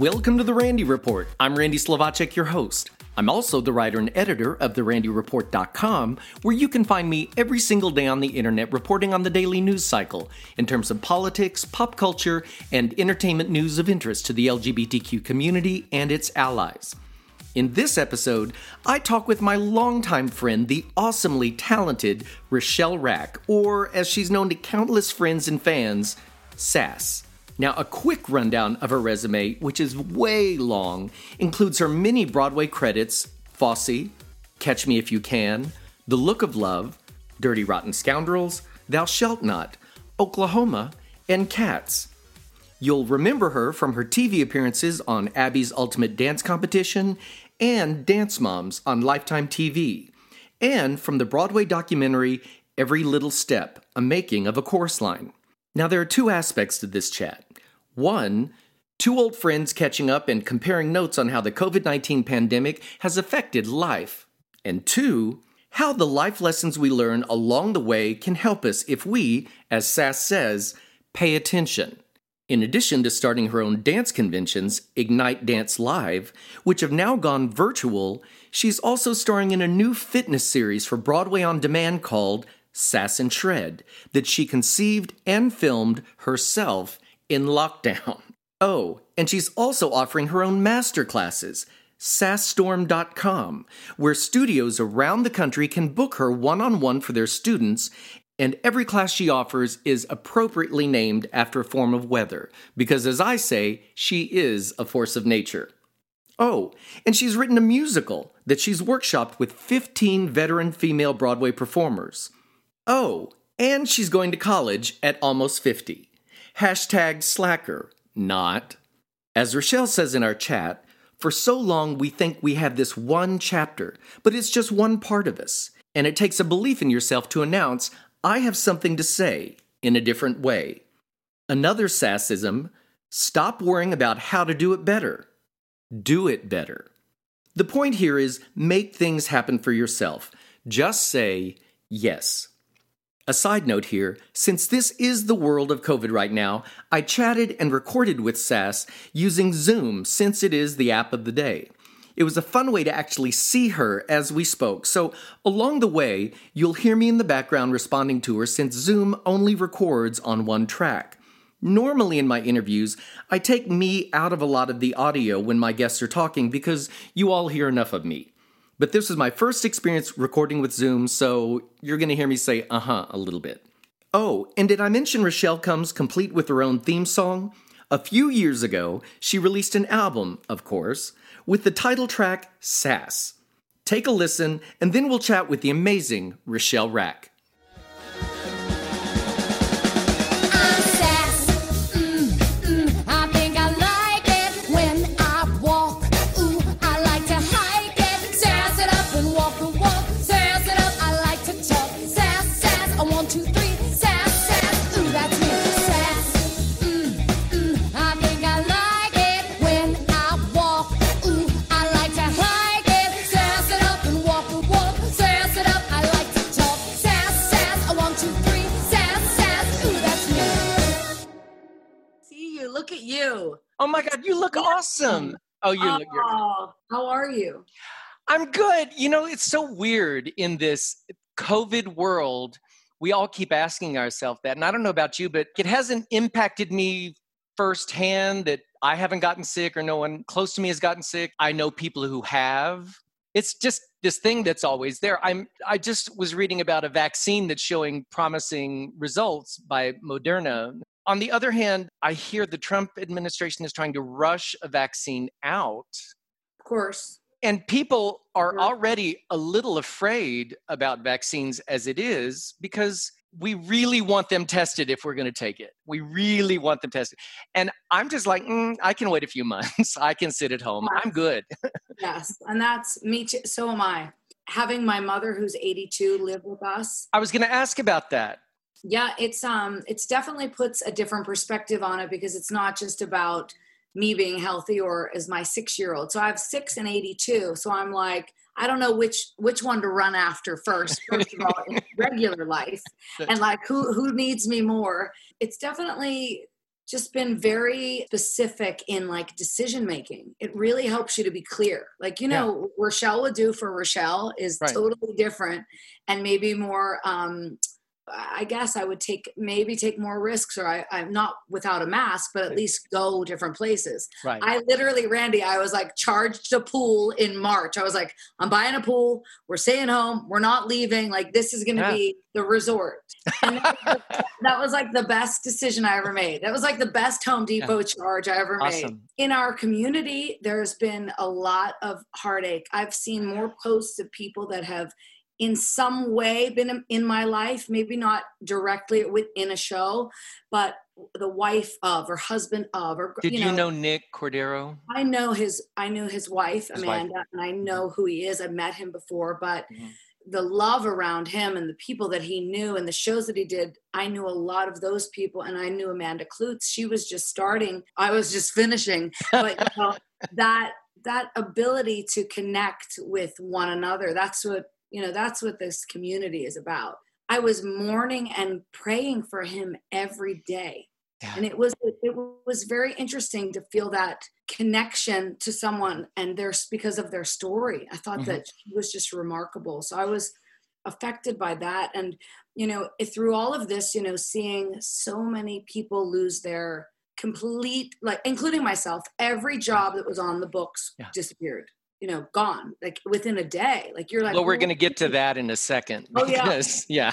Welcome to the Randy Report. I'm Randy Slovacek, your host. I'm also the writer and editor of therandyreport.com, where you can find me every single day on the internet reporting on the daily news cycle in terms of politics, pop culture, and entertainment news of interest to the LGBTQ community and its allies. In this episode, I talk with my longtime friend, the awesomely talented Rachelle Rak, or as she's known to countless friends and fans, Sas. Now, a quick rundown of her resume, which is way long, includes her many Broadway credits Fosse, Catch Me If You Can, The Look of Love, Dirty Rotten Scoundrels, Thou Shalt Not, Oklahoma, and Cats. You'll remember her from her TV appearances on Abby's Ultimate Dance Competition and Dance Moms on Lifetime TV, and from the Broadway documentary Every Little Step, a making of a chorus line. Now, there are two aspects to this chat. One, two old friends catching up and comparing notes on how the COVID 19 pandemic has affected life. And two, how the life lessons we learn along the way can help us if we, as Sas says, pay attention. In addition to starting her own dance conventions, Ignite Dance Live, which have now gone virtual, she's also starring in a new fitness series for Broadway on Demand called Sas and Shred, that she conceived and filmed herself in lockdown. Oh, and she's also offering her own master classes, sasstorm.com, where studios around the country can book her one on one for their students, and every class she offers is appropriately named after a form of weather, because as I say, she is a force of nature. Oh, and she's written a musical that she's workshopped with 15 veteran female Broadway performers. Oh, and she's going to college at almost 50. Hashtag slacker, not. As Rachelle says in our chat, for so long we think we have this one chapter, but it's just one part of us. And it takes a belief in yourself to announce, I have something to say in a different way. Another sassism stop worrying about how to do it better. Do it better. The point here is make things happen for yourself. Just say yes. A side note here since this is the world of COVID right now, I chatted and recorded with Sas using Zoom since it is the app of the day. It was a fun way to actually see her as we spoke, so along the way, you'll hear me in the background responding to her since Zoom only records on one track. Normally, in my interviews, I take me out of a lot of the audio when my guests are talking because you all hear enough of me. But this was my first experience recording with Zoom, so you're going to hear me say uh huh a little bit. Oh, and did I mention Rachelle comes complete with her own theme song? A few years ago, she released an album, of course, with the title track Sas. Take a listen, and then we'll chat with the amazing Rachelle Rak. Oh my God, you look awesome. Oh, you look good. Oh, how are you? I'm good. You know, it's so weird in this COVID world. We all keep asking ourselves that. And I don't know about you, but it hasn't impacted me firsthand that I haven't gotten sick or no one close to me has gotten sick. I know people who have. It's just this thing that's always there. I'm I just was reading about a vaccine that's showing promising results by Moderna on the other hand, I hear the Trump administration is trying to rush a vaccine out. Of course. And people are already a little afraid about vaccines as it is because we really want them tested if we're going to take it. We really want them tested. And I'm just like, mm, I can wait a few months. I can sit at home. Yes. I'm good. yes. And that's me too. So am I. Having my mother, who's 82, live with us. I was going to ask about that yeah it's um it's definitely puts a different perspective on it because it's not just about me being healthy or as my six year old so i have six and 82 so i'm like i don't know which which one to run after first first of all in regular life and like who who needs me more it's definitely just been very specific in like decision making. It really helps you to be clear. Like, you know, yeah. Rachelle would do for Rachelle is right. totally different and maybe more um I guess I would take maybe take more risks, or I, am not without a mask, but at least go different places. Right. I literally, Randy, I was like charged a pool in March. I was like, I'm buying a pool. We're staying home. We're not leaving. Like this is going to yeah. be the resort. That, was, that, was, like the best decision I ever made. That was like the best Home Depot yeah. charge I ever awesome. made. In our community, there's been a lot of heartache. I've seen more posts of people that have in some way been in my life, maybe not directly within a show, but the wife of or husband of or did you know, you know Nick Cordero? I know his I knew his wife his Amanda wife. and I know who he is. I've met him before, but mm-hmm. the love around him and the people that he knew and the shows that he did, I knew a lot of those people and I knew Amanda Kloots. She was just starting. I was just finishing. But you know, that that ability to connect with one another, that's what you know, that's what this community is about. I was mourning and praying for him every day. Yeah. And it was it was very interesting to feel that connection to someone and there's because of their story. I thought mm-hmm. that he was just remarkable. So I was affected by that and you know through all of this you know seeing so many people lose their complete like including myself every job that was on the books yeah. disappeared you know, gone like within a day. Like you're like, well, we're going to get to that in a second. Because, oh, yeah. yeah.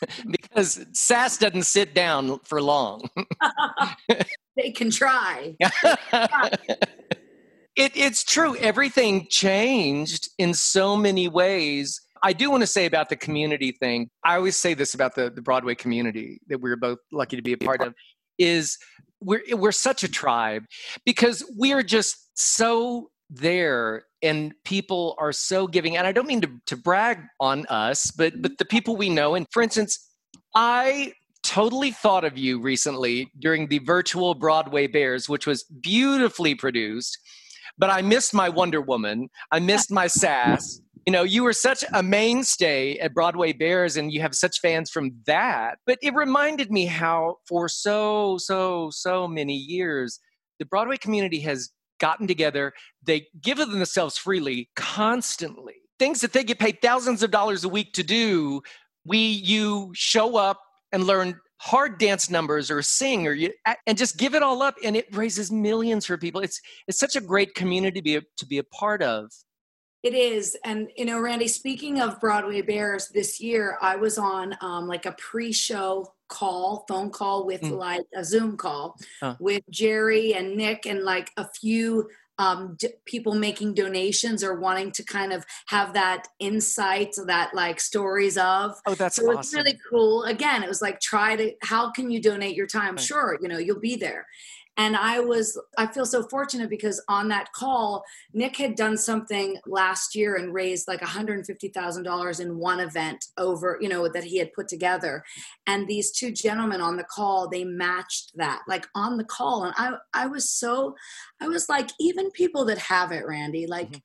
because Sas doesn't sit down for long. they can try. it, it's true. Everything changed in so many ways. I do want to say about the community thing. I always say this about the, the Broadway community that we we're both lucky to be a part of is we're, we're such a tribe because we're just so there and people are so giving and i don't mean to, to brag on us but but the people we know and for instance i totally thought of you recently during the virtual broadway bears which was beautifully produced but i missed my wonder woman i missed my Sas. You know you were such a mainstay at broadway bears and you have such fans from that but it reminded me how for so so so many years the broadway community has gotten together, they give of themselves freely constantly. Things that they get paid thousands of dollars a week to do, we you show up and learn hard dance numbers or sing or you and just give it all up and it raises millions for people. It's it's such a great community to be a, to be a part of. It is. And, you know, Randy, speaking of Broadway Bears, this year I was on um, like a pre show call, phone call with mm. like a Zoom call huh. with Jerry and Nick and like a few um, d- people making donations or wanting to kind of have that insight, that like stories of. Oh, that's so awesome. it's really cool. Again, it was like try to. How can you donate your time? Right. Sure, you know you'll be there, and I was, I feel so fortunate because on that call, Nick had done something last year and raised like $150,000 in one event over, you know, that he had put together. And these two gentlemen on the call, they matched that like on the call. And I, I was so, I was like, even people that have it, Randy, like, mm-hmm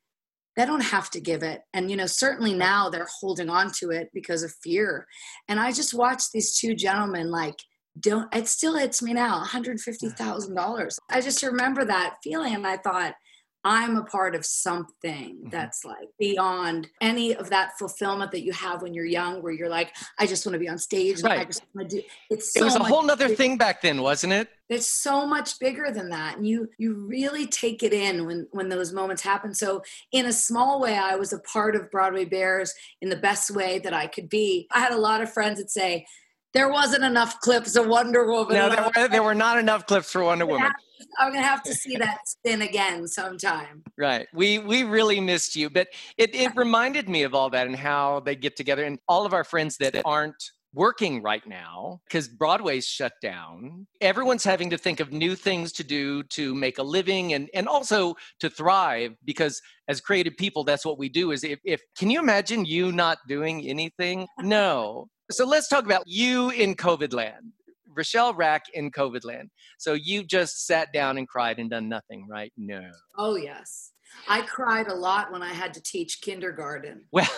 they don't have to give it and you know certainly now they're holding on to it because of fear and i just watched these two gentlemen like don't it still hits me now $150,000. I just remember that feeling and I thought I'm a part of something mm-hmm. that's like beyond any of that fulfillment that you have when you're young, where you're like, I just want to be on stage. Right. I just want to do. It's so it was a whole other thing back then, wasn't it? It's so much bigger than that, and you you really take it in when when those moments happen. So, in a small way, I was a part of Broadway Bears in the best way that I could be. I had a lot of friends that say, there wasn't enough clips of Wonder Woman. No, there were, there were not enough clips for Wonder Woman. I'm gonna have to see that spin again sometime. Right. We we really missed you, but it it reminded me of all that and how they get together and all of our friends that aren't working right now because Broadway's shut down. Everyone's having to think of new things to do to make a living and, and also to thrive because as creative people, that's what we do is if, if can you imagine you not doing anything? No. So let's talk about you in COVID land. Rachelle Rak in COVID land. So you just sat down and cried and done nothing, right? No. Oh, yes. I cried a lot when I had to teach kindergarten. Well,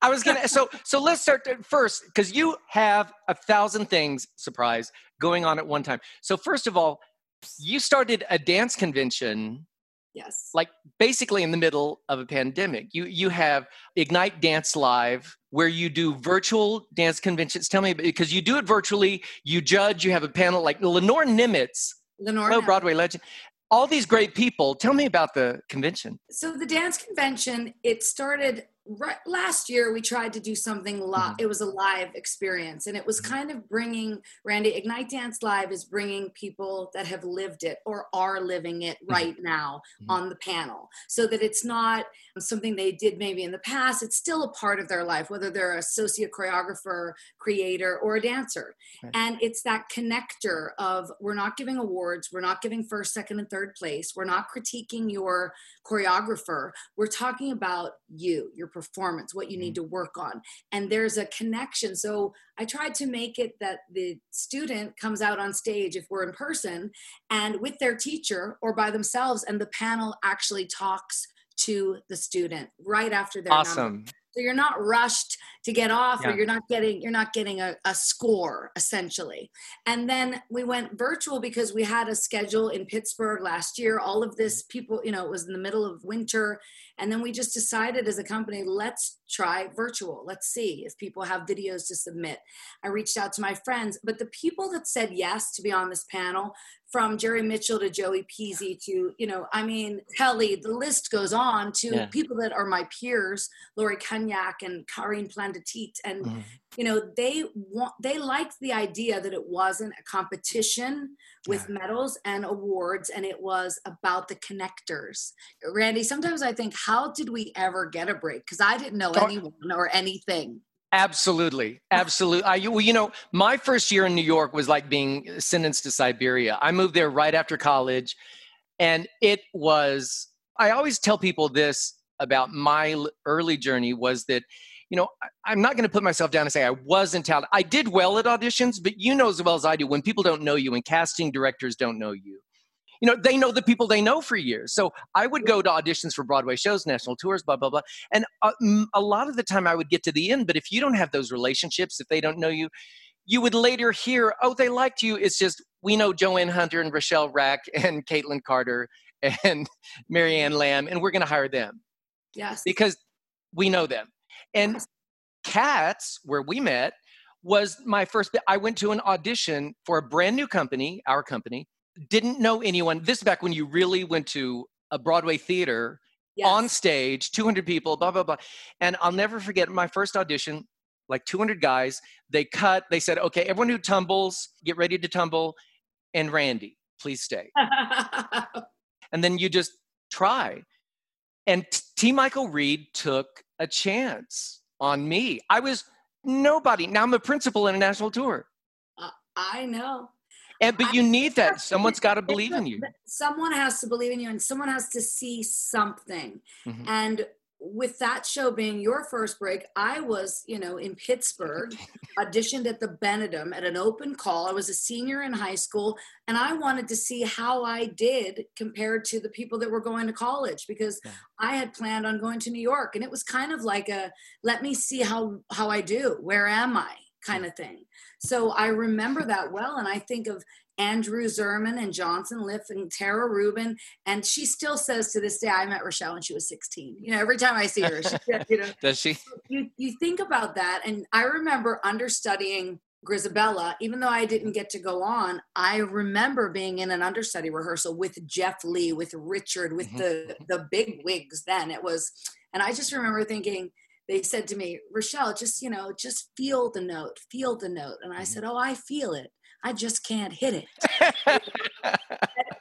I was gonna so so let's start first because you have a thousand things surprise going on at one time. So first of all, you started a dance convention Yes. like basically in the middle of a pandemic. You you have Ignite Dance Live where you do virtual dance conventions. Tell me because you do it virtually, you judge, you have a panel like Lenora Nemetz, Lenora. oh Broadway legend. All these great people. Tell me about the convention. So the dance convention, it started right last year we tried to do something live Mhm. it was a live experience and it was kind of bringing randy ignite dance live is bringing people that have lived it or are living it right now Mhm. on the panel so that it's not something they did maybe in the past it's still a part of their life whether they're a associate choreographer creator or a dancer Right. and it's that connector of we're not giving awards we're not giving first second and third place we're not critiquing your choreographer we're talking about you your performance what you need mm-hmm. to work on and there's a connection so i tried to make it that the student comes out on stage if we're in person and with their teacher or by themselves and the panel actually talks to the student right after their number. Awesome. so you're not rushed to get off Yeah. or you're not getting you're not getting a, a score essentially. And then we went virtual because we had a schedule in pittsburgh last year. All of this people you know it was in the middle of winter. And then we just decided as a company let's try virtual. Let's see if people have videos to submit. I reached out to my friends but the people that said yes to be on this panel from jerry mitchell to joey peasy to you know i mean kelly the list goes on to Yeah. people that are my peers Lori Cognac and Karine Plantadit, and Mhm. you know they want they liked the idea that it wasn't a competition with medals and awards, and it was about the connectors. Randy, sometimes I think, how did we ever get a break? Because I didn't know Oh. anyone or anything. Absolutely, absolutely. I, well, you know, my first year in New York was like being sentenced to Siberia. I moved there right after college, and it was. I always tell people this about my early journey was that, you know, I, I'm not going to put myself down and say I wasn't talented. I did well at auditions, but you know as well as I do when people don't know you and casting directors don't know you. You know, they know the people they know for years. So I would go to auditions for Broadway shows, national tours, blah, blah, blah. And a, m- a lot of the time I would get to the end, but if you don't have those relationships, if they don't know you, you would later hear, oh, they liked you. It's just we know JoAnn Hunter and Rachelle Rak and Caitlin Carter and Mary Ann Lamb, and we're going to hire them Yes. because we know them. And Cats, where we met, was my first. I went to an audition for a brand new company, our company. Didn't know anyone. This is back when you really went to a Broadway theater yes. on stage, 200 people, blah, blah, blah. And I'll never forget my first audition, like 200 guys. They cut, they said, okay, everyone who tumbles, get ready to tumble. And Randy, please stay. And then you just try. And T. T. Michael Reed took a chance on me. I was nobody. Now I'm a principal in a national tour. I know. And, but I- you need that. Someone's got to believe in you. Someone has to believe in you, and someone has to see something. Mhm. And with that show being your first break, I was, you know, in Pittsburgh, auditioned at the Benedum at an open call. I was a senior in high school, and I wanted to see how I did compared to the people that were going to college because Yeah. I had planned on going to New York, and it was kind of like a let me see how how I do. Where am I? kind of thing. So I remember that well, and I think of Andrew Zerman and Johnson Liff and Tara Rubin, and she still says to this day, I met Rachelle when she was 16. You know, every time I see her, she, you know, Does she? you you think about that, and I remember understudying Grizabella, even though I didn't get to go on, I remember being in an understudy rehearsal with Jeff Lee, with Richard, with Mhm. the the big wigs. Then it was, and I just remember thinking. They said to me, Rachelle, just you know, just feel the note, feel the note, and I Mhm. said, Oh, I feel it. I just can't hit it.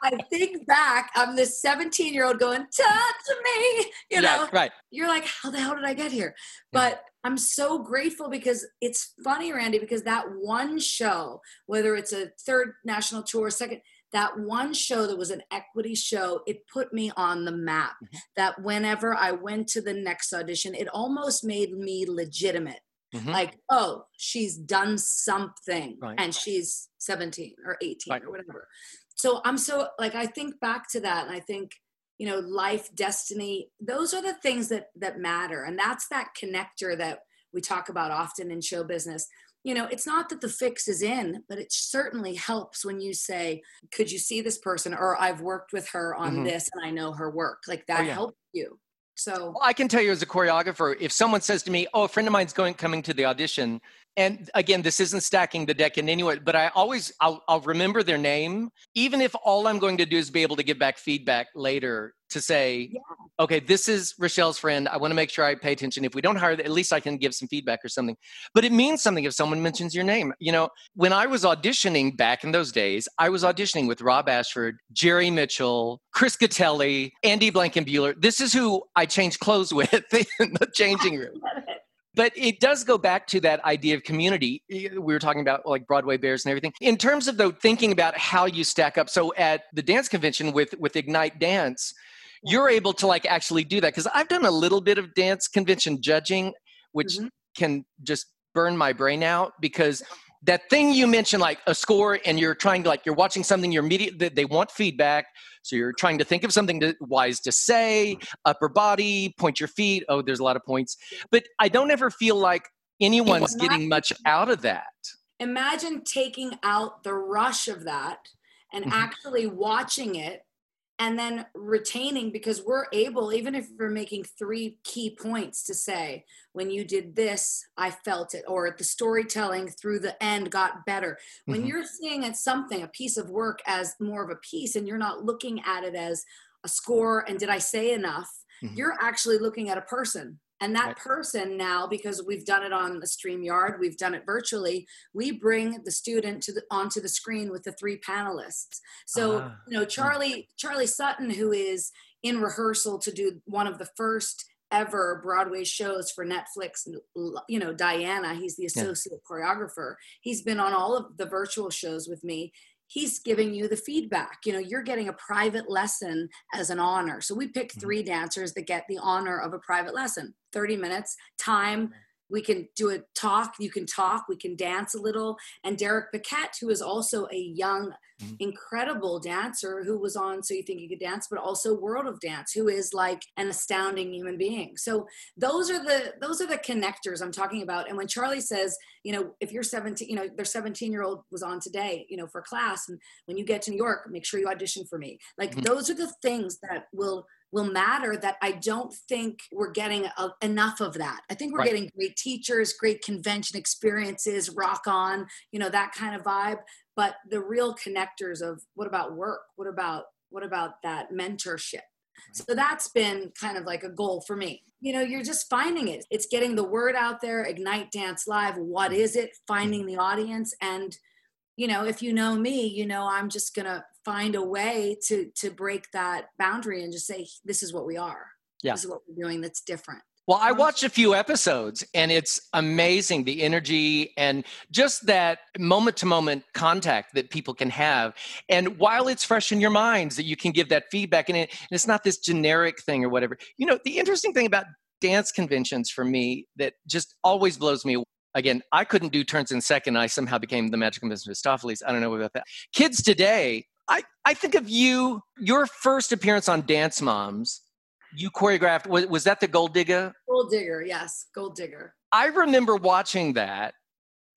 I think back, I'm this 17 year old going, touch me, you know, Yeah, right. you're like, how the hell did I get here? But I'm so grateful because it's funny, Randy, because that one show, whether it's a third national tour, second, that one show that was an equity show, it put me on the map. Mhm. That whenever I went to the next audition, it almost made me legitimate. Mhm. Like, oh, she's done something Right. and she's 17 or 18 Right. or whatever. So I'm so like I think back to that and I think you know life destiny those are the things that that matter and that's that connector that we talk about often in show business you know, it's not that the fix is in, but it certainly helps when you say, Could you see this person? Or I've worked with her on mm-hmm. this and I know her work. Like that oh, yeah. helps you. So well, I can tell you as a choreographer, if someone says to me, "Oh, a friend of mine's going coming to the audition," and again, this isn't stacking the deck in any way, but I always I'll, I'll remember their name, even if all I'm going to do is be able to give back feedback later to say, yeah. okay, this is Rachelle's friend. I want to make sure I pay attention. If we don't hire, at least I can give some feedback or something. But it means something if someone mentions your name. You know, when I was auditioning back in those days, I was auditioning with Rob Ashford, Jerry Mitchell, Chris Gattelli, Andy Blankenbuehler. This is who I changed clothes with in the changing room. But it does go back to that idea of community. We were talking about like Broadway Bears and everything. In terms of though thinking about how you stack up. So at the dance convention with with Ignite Dance, you're able to like actually do that because i've done a little bit of dance convention judging which mm-hmm. can just burn my brain out because that thing you mentioned like a score and you're trying to like you're watching something you're immediately they want feedback so you're trying to think of something to, wise to say upper body point your feet. Oh there's a lot of points. But i don't ever feel like anyone's getting much out of that. Imagine taking out the rush of that and mm-hmm. actually watching it and then retaining because we're able even if we're making three key points to say when you did this i felt it or the storytelling through the end got better when mm-hmm. you're seeing it something a piece of work as more of a piece and you're not looking at it as a score and did i say enough mm-hmm. you're actually looking at a person and that person now, because we've done it on the StreamYard, we've done it virtually, we bring the student to the onto the screen with the three panelists. So, uh, you know, Charlie, Charlie Sutton, who is in rehearsal to do one of the first ever Broadway shows for Netflix. You know, Diana, he's the associate yeah. choreographer. He's been on all of the virtual shows with me he's giving you the feedback. You know you're getting a private lesson as an honor. So we pick mm-hmm. three dancers that get the honor of a private lesson. 30 minutes time we can do a talk you can talk we can dance a little and derek piquette who is also a young mm-hmm. incredible dancer who was on so you think you could dance but also world of dance who is like an astounding human being so those are the those are the connectors i'm talking about and when charlie says you know if you're 17 you know their 17 year old was on today you know for class and when you get to new york make sure you audition for me like mm-hmm. those are the things that will will matter that I don't think we're getting a, enough of that. I think we're right. getting great teachers, great convention experiences, rock on, you know, that kind of vibe. But the real connectors of what about work? What about what about that mentorship? So that's been kind of like a goal for me. You know, you're just finding it. It's getting the word out there, Ignite Dance Live. What is it? Mm-hmm. Finding the audience and you know if you know me you know i'm just gonna find a way to to break that boundary and just say this is what we are yeah. this is what we're doing that's different well, I um, watched a few episodes and it's amazing the energy and just that moment to moment contact that people can have. And while it's fresh in your minds that you can give that feedback and, it, and it's not this generic thing or whatever. You know, the interesting thing about dance conventions for me that just always blows me again, I couldn't do turns in second. I somehow became the magical Mr. Mistoffelees. I don't know about that. Kids today, I, I think of you, your first appearance on Dance Moms, you choreographed, was, was that the Gold Digger? Gold Digger, yes, Gold Digger. I remember watching that,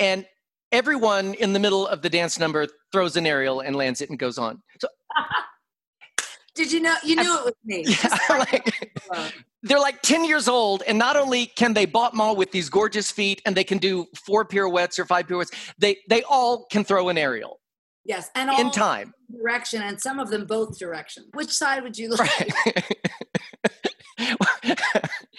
and everyone in the middle of the dance number throws an aerial and lands it and goes on. So Did you know? You knew I, it was me. Yeah, like, they're like 10 years old, and not only can they bot mall with these gorgeous feet and they can do four pirouettes or five pirouettes, they, they all can throw an aerial. Yes, and in time direction, and some of them both direction. Which side would you look? Right.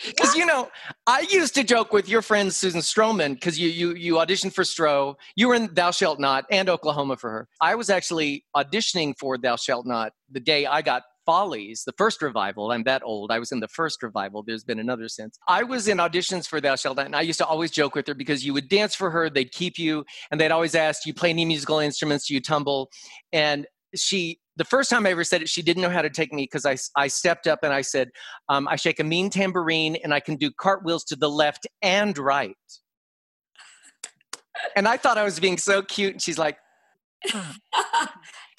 Because you know, I used to joke with your friend Susan Stroman because you you you auditioned for Stro. You were in Thou Shalt Not and Oklahoma for her. I was actually auditioning for Thou Shalt Not the day I got Follies, the first revival. I'm that old. I was in the first revival. There's been another since. I was in auditions for Thou Shalt Not, and I used to always joke with her because you would dance for her, they'd keep you, and they'd always ask, Do you play any musical instruments? Do you tumble? And she the first time I ever said it, she didn't know how to take me because I, I stepped up and I said, um, I shake a mean tambourine and I can do cartwheels to the left and right. and I thought I was being so cute. And she's like,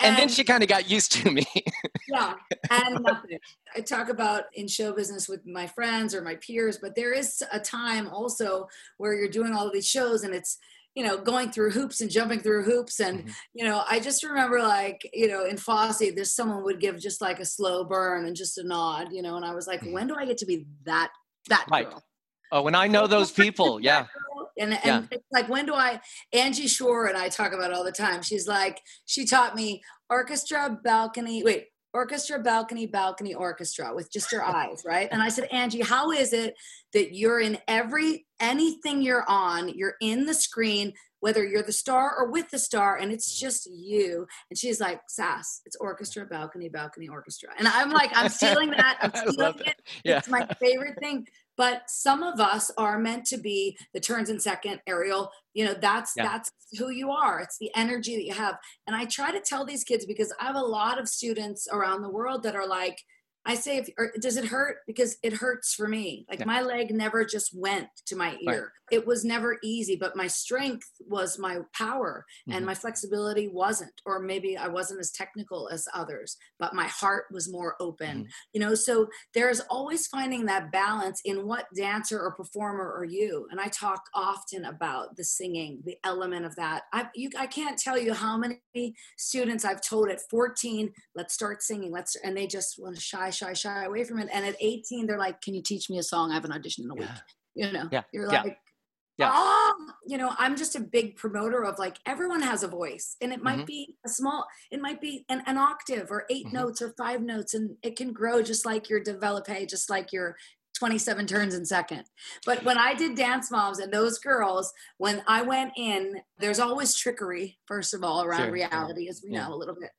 and, then she kind of got used to me. yeah, and nothing. I talk about in show business with my friends or my peers, but there is a time also where you're doing all of these shows and it's you know, going through hoops and jumping through hoops. And, mm-hmm. you know, I just remember like, you know, in Fosse, there's someone would give just like a slow burn and just a nod, you know, and I was like, mm-hmm. when do I get to be that, that right. girl? Oh, when I know those people, yeah. And, and yeah. it's like, when do I, Angie Shore and I talk about all the time. She's like, she taught me orchestra, balcony, wait, orchestra, balcony, balcony, orchestra with just your eyes, right? And I said, Angie, how is it that you're in every, anything you're on, you're in the screen, whether you're the star or with the star, and it's just you. And she's like, Sas, it's orchestra, balcony, balcony, orchestra. And I'm like, I'm stealing that. I'm stealing it. Yeah. It's my favorite thing but some of us are meant to be the turns and second Ariel. You know that's yeah. that's who you are. It's the energy that you have. And i try to tell these kids because i have a lot of students around the world that are like I say, if does it hurt? Because it hurts for me. Like yeah. my leg never just went to my ear. Right. It was never easy, but my strength was my power mm-hmm. and my flexibility wasn't. Or maybe I wasn't as technical as others, but my heart was more open. Mm-hmm. You know, so there's always finding that balance in what dancer or performer are you. And I talk often about the singing, the element of that. I you I can't tell you how many students I've told at 14, let's start singing. Let's and they just want to shy shy, shy away from it. And at 18, they're like, Can you teach me a song? I have an audition in a week. Yeah. You know, yeah. you're like, yeah. Yeah. Oh, you know, I'm just a big promoter of like everyone has a voice, and it might mm-hmm. be a small, it might be an, an octave or 8 mm-hmm. notes or five notes, and it can grow just like your develope, just like your 27 turns in second. But when I did Dance Moms and those girls, when I went in, there's always trickery, first of all, around sure, reality, sure. as we yeah. know a little bit.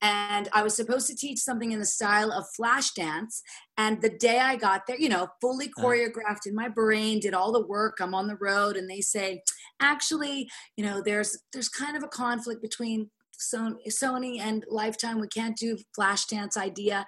And I was supposed to teach something in the style of Flashdance. And the day I got there, you know, fully uh-huh. choreographed in my brain, did all the work, I'm on the road, and they say, actually, you know, there's there's kind of a conflict between Sony and Lifetime. We can't do Flashdance idea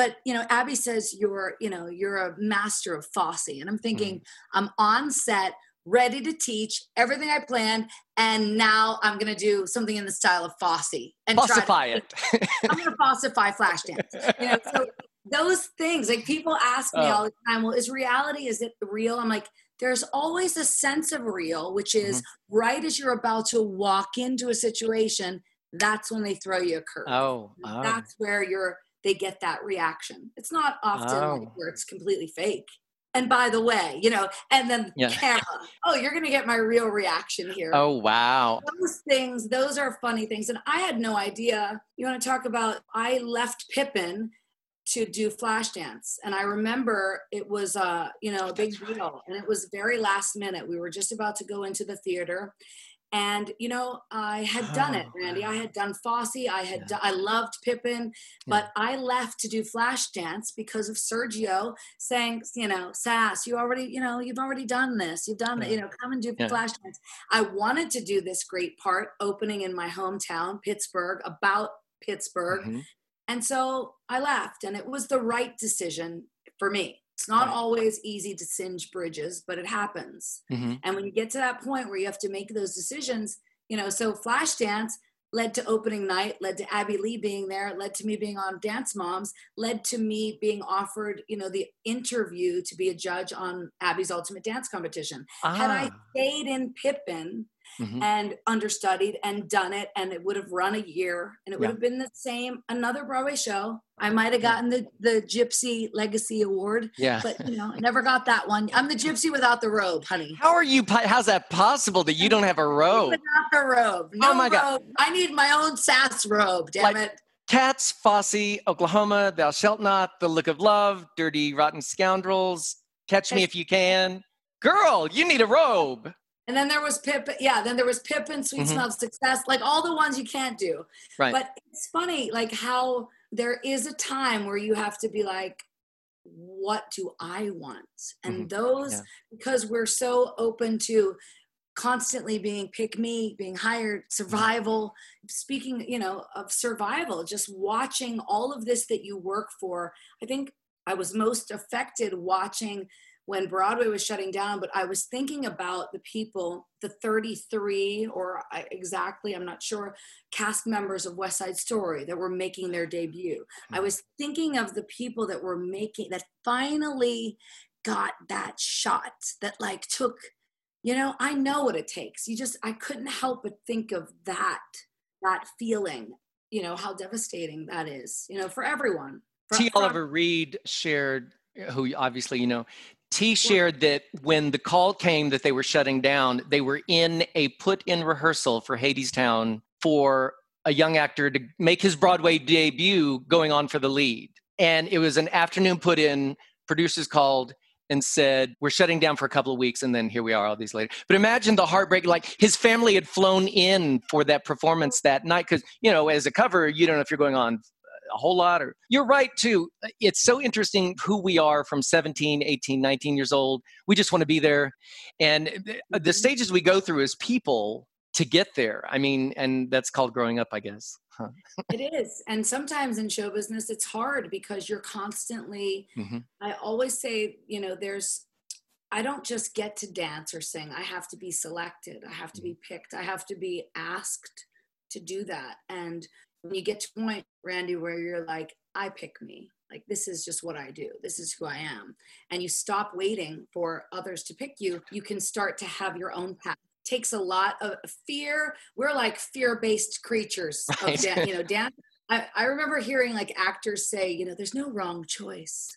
but you know abby says you're you know you're a master of fosse and i'm thinking mm. i'm on set ready to teach everything i planned and now i'm going to do something in the style of fosse and falsify it i'm going to falsify Flashdance you know so those things like people ask me oh. all the time well is reality is it real i'm like there's always a sense of real which is mm-hmm. right as you're about to walk into a situation that's when they throw you a curve oh, oh. that's where you're they get that reaction. It's not often oh. like where it's completely fake. And by the way, you know, and then yeah. camera. Oh, you're going to get my real reaction here. Oh, wow. Those things, those are funny things. And I had no idea. You want to talk about, I left Pippin to do Flashdance. And I remember it was, uh, you know, a big deal. And it was very last minute. We were just about to go into the theater and you know i had done it randy i had done fosse i had yeah. done, i loved pippin but yeah. i left to do Flashdance because of sergio saying you know Sas you already you know you've already done this you've done yeah. you know come and do flash dance i wanted to do this great part opening in my hometown pittsburgh about pittsburgh mm-hmm. and so i left and it was the right decision for me it's not right. always easy to singe bridges, but it happens. Mm-hmm. And when you get to that point where you have to make those decisions, you know, so Flashdance led to opening night, led to Abby Lee being there, led to me being on Dance Moms, led to me being offered, you know, the interview to be a judge on Abby's Ultimate Dance Competition. Ah. Had I ah. stayed in Pippin, mm-hmm. and understudied and done it and it would have run a year and it would have been the same another broadway show. I might have gotten the the gypsy legacy award yeah. but you know never got that one. I'm the gypsy without the robe honey. How are you how's that possible that you don't have a robe? without the robe. No oh my robe. god i need my own Sas robe damn like, it. Cats, Fosse, Oklahoma, Thou Shalt Not, The Look of Love, Dirty Rotten Scoundrels, Catch Me If You Can. Girl, you need a robe. And then there was Pip, yeah, then there was Pippin, Sweet mm-hmm. Smell of Success, like all the ones you can't do. Right. But it's funny, like how there is a time where you have to be like, what do I want? And mm-hmm. those, yeah. because we're so open to constantly being pick me, being hired, survival, speaking, you know, of survival, just watching all of this that you work for. I think I was most affected watching when Broadway was shutting down, but I was thinking about the people, the 33 or exactly, I'm not sure, cast members of West Side Story that were making their debut. I hmm. was thinking of the people that were making, that finally got that shot, that like took you know, I know what it takes. You just, I couldn't help but think of that, that feeling, you know, how devastating that is, you know, for everyone. For, T. Oliver Reed shared, who obviously, you know, T shared that when the call came that they were shutting down, they were in a put in rehearsal for Hadestown for a young actor to make his Broadway debut going on for the lead. And it was an afternoon put in, producers called and said, We're shutting down for a couple of weeks, and then here we are all these later. But imagine the heartbreak like his family had flown in for that performance that night, because, you know, as a cover, you don't know if you're going on a whole lot or you're right too. It's so interesting who we are from 17 18 19 years old. We just want to be there. And the mm-hmm. stages we go through as people to get there i mean and that's called growing up i guess. Huh. it is. And sometimes in show business it's hard because you're constantly mm-hmm. i always say you know there's i don't just get to dance or sing. I have to be selected. I have to be mm-hmm. picked. I have to be asked to do that. And when you get to a point randy where you're like i pick me like this is just what i do this is who i am and you stop waiting for others to pick you you can start to have your own path It takes a lot of fear. We're like fear-based creatures. Right. Of Dan, you know, Dan. I, I remember hearing like actors say, you know, there's no wrong choice.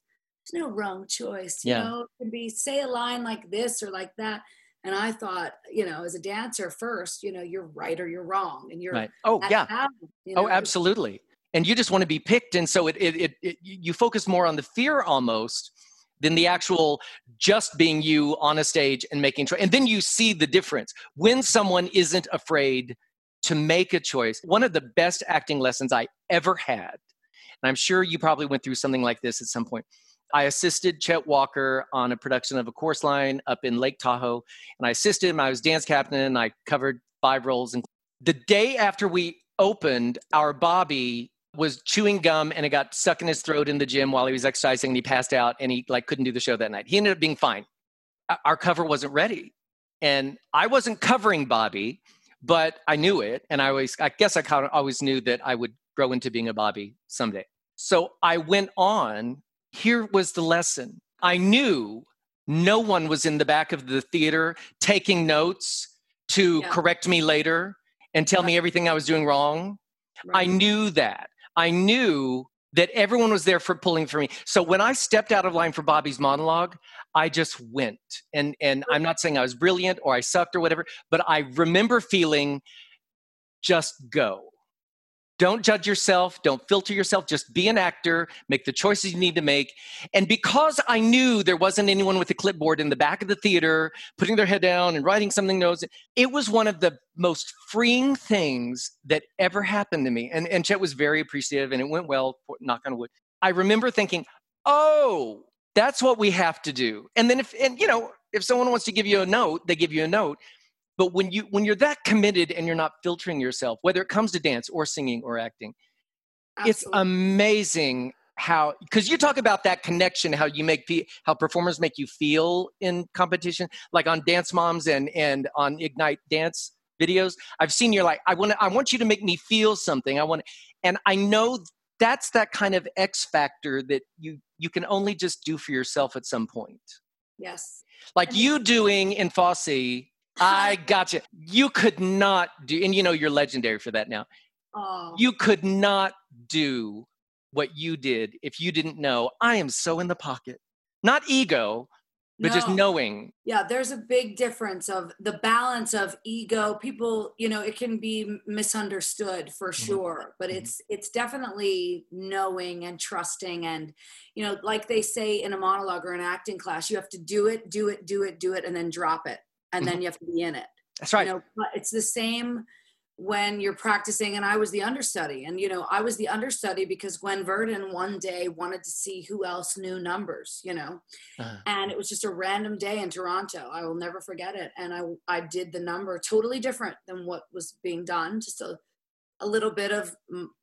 There's no wrong choice. You yeah. know, it can be say a line like this or like that. And I thought, you know, as a dancer first, you know, you're right or you're wrong, and you're right. Oh yeah. you oh, know? Oh, absolutely. And you just want to be picked, and so it, it, it, it you focus more on the fear almost than the actual just being you on a stage and making choice. And then you see the difference when someone isn't afraid to make a choice. One of the best acting lessons I ever had, and I'm sure you probably went through something like this at some point. I assisted Chet Walker on a production of A Chorus Line up in Lake Tahoe, and I assisted him. I was dance captain, and I covered five roles. And the day after we opened, our Bobby was chewing gum and it got stuck in his throat in the gym while he was exercising and he passed out and he like couldn't do the show that night. He ended up being fine. Our cover wasn't ready. And I wasn't covering Bobby, but I knew it. And I always, I guess I kind of always knew that I would grow into being a Bobby someday. So I went on. Here was the lesson. I knew no one was in the back of the theater taking notes to yeah. correct me later and tell me everything I was doing wrong. Right. I knew that. I knew that everyone was there for pulling for me. So when I stepped out of line for Bobby's monologue, I just went. And and I'm not saying I was brilliant or I sucked or whatever, but I remember feeling just go. Don't judge yourself. Don't filter yourself. Just be an actor. Make the choices you need to make. And because I knew there wasn't anyone with a clipboard in the back of the theater putting their head down and writing something notes, it was one of the most freeing things that ever happened to me. And, and Chet was very appreciative and it went well, knock on wood. I remember thinking, oh, that's what we have to do. And then if, and you know, if someone wants to give you a note, they give you a note but when you when you're that committed and you're not filtering yourself whether it comes to dance or singing or acting Absolutely. it's amazing how because you talk about that connection how you make how performers make you feel in competition like on dance moms and and on ignite dance videos. I've seen you're like i want i want you to make me feel something. I want and i know that's that kind of x factor that you you can only just do for yourself at some point. Yes. Like you doing in fosse I got you. You could not do, and you know you're legendary for that now. Oh. You could not do what you did if you didn't know I am so in the pocket. Not ego, but no. just knowing. Yeah, there's a big difference of the balance of ego. People, you know, it can be misunderstood for mm-hmm. sure, but mm-hmm. it's it's definitely knowing and trusting and you know, like they say in a monologue or an acting class, you have to do it, do it, do it, do it and then drop it and then mm-hmm. you have to be in it. That's right. You know, it's the same when you're practicing and I was the understudy and you know I was the understudy because Gwen Verdon one day wanted to see who else knew numbers you know uh-huh. and it was just a random day in Toronto I will never forget it and I I did the number totally different than what was being done just a a little bit of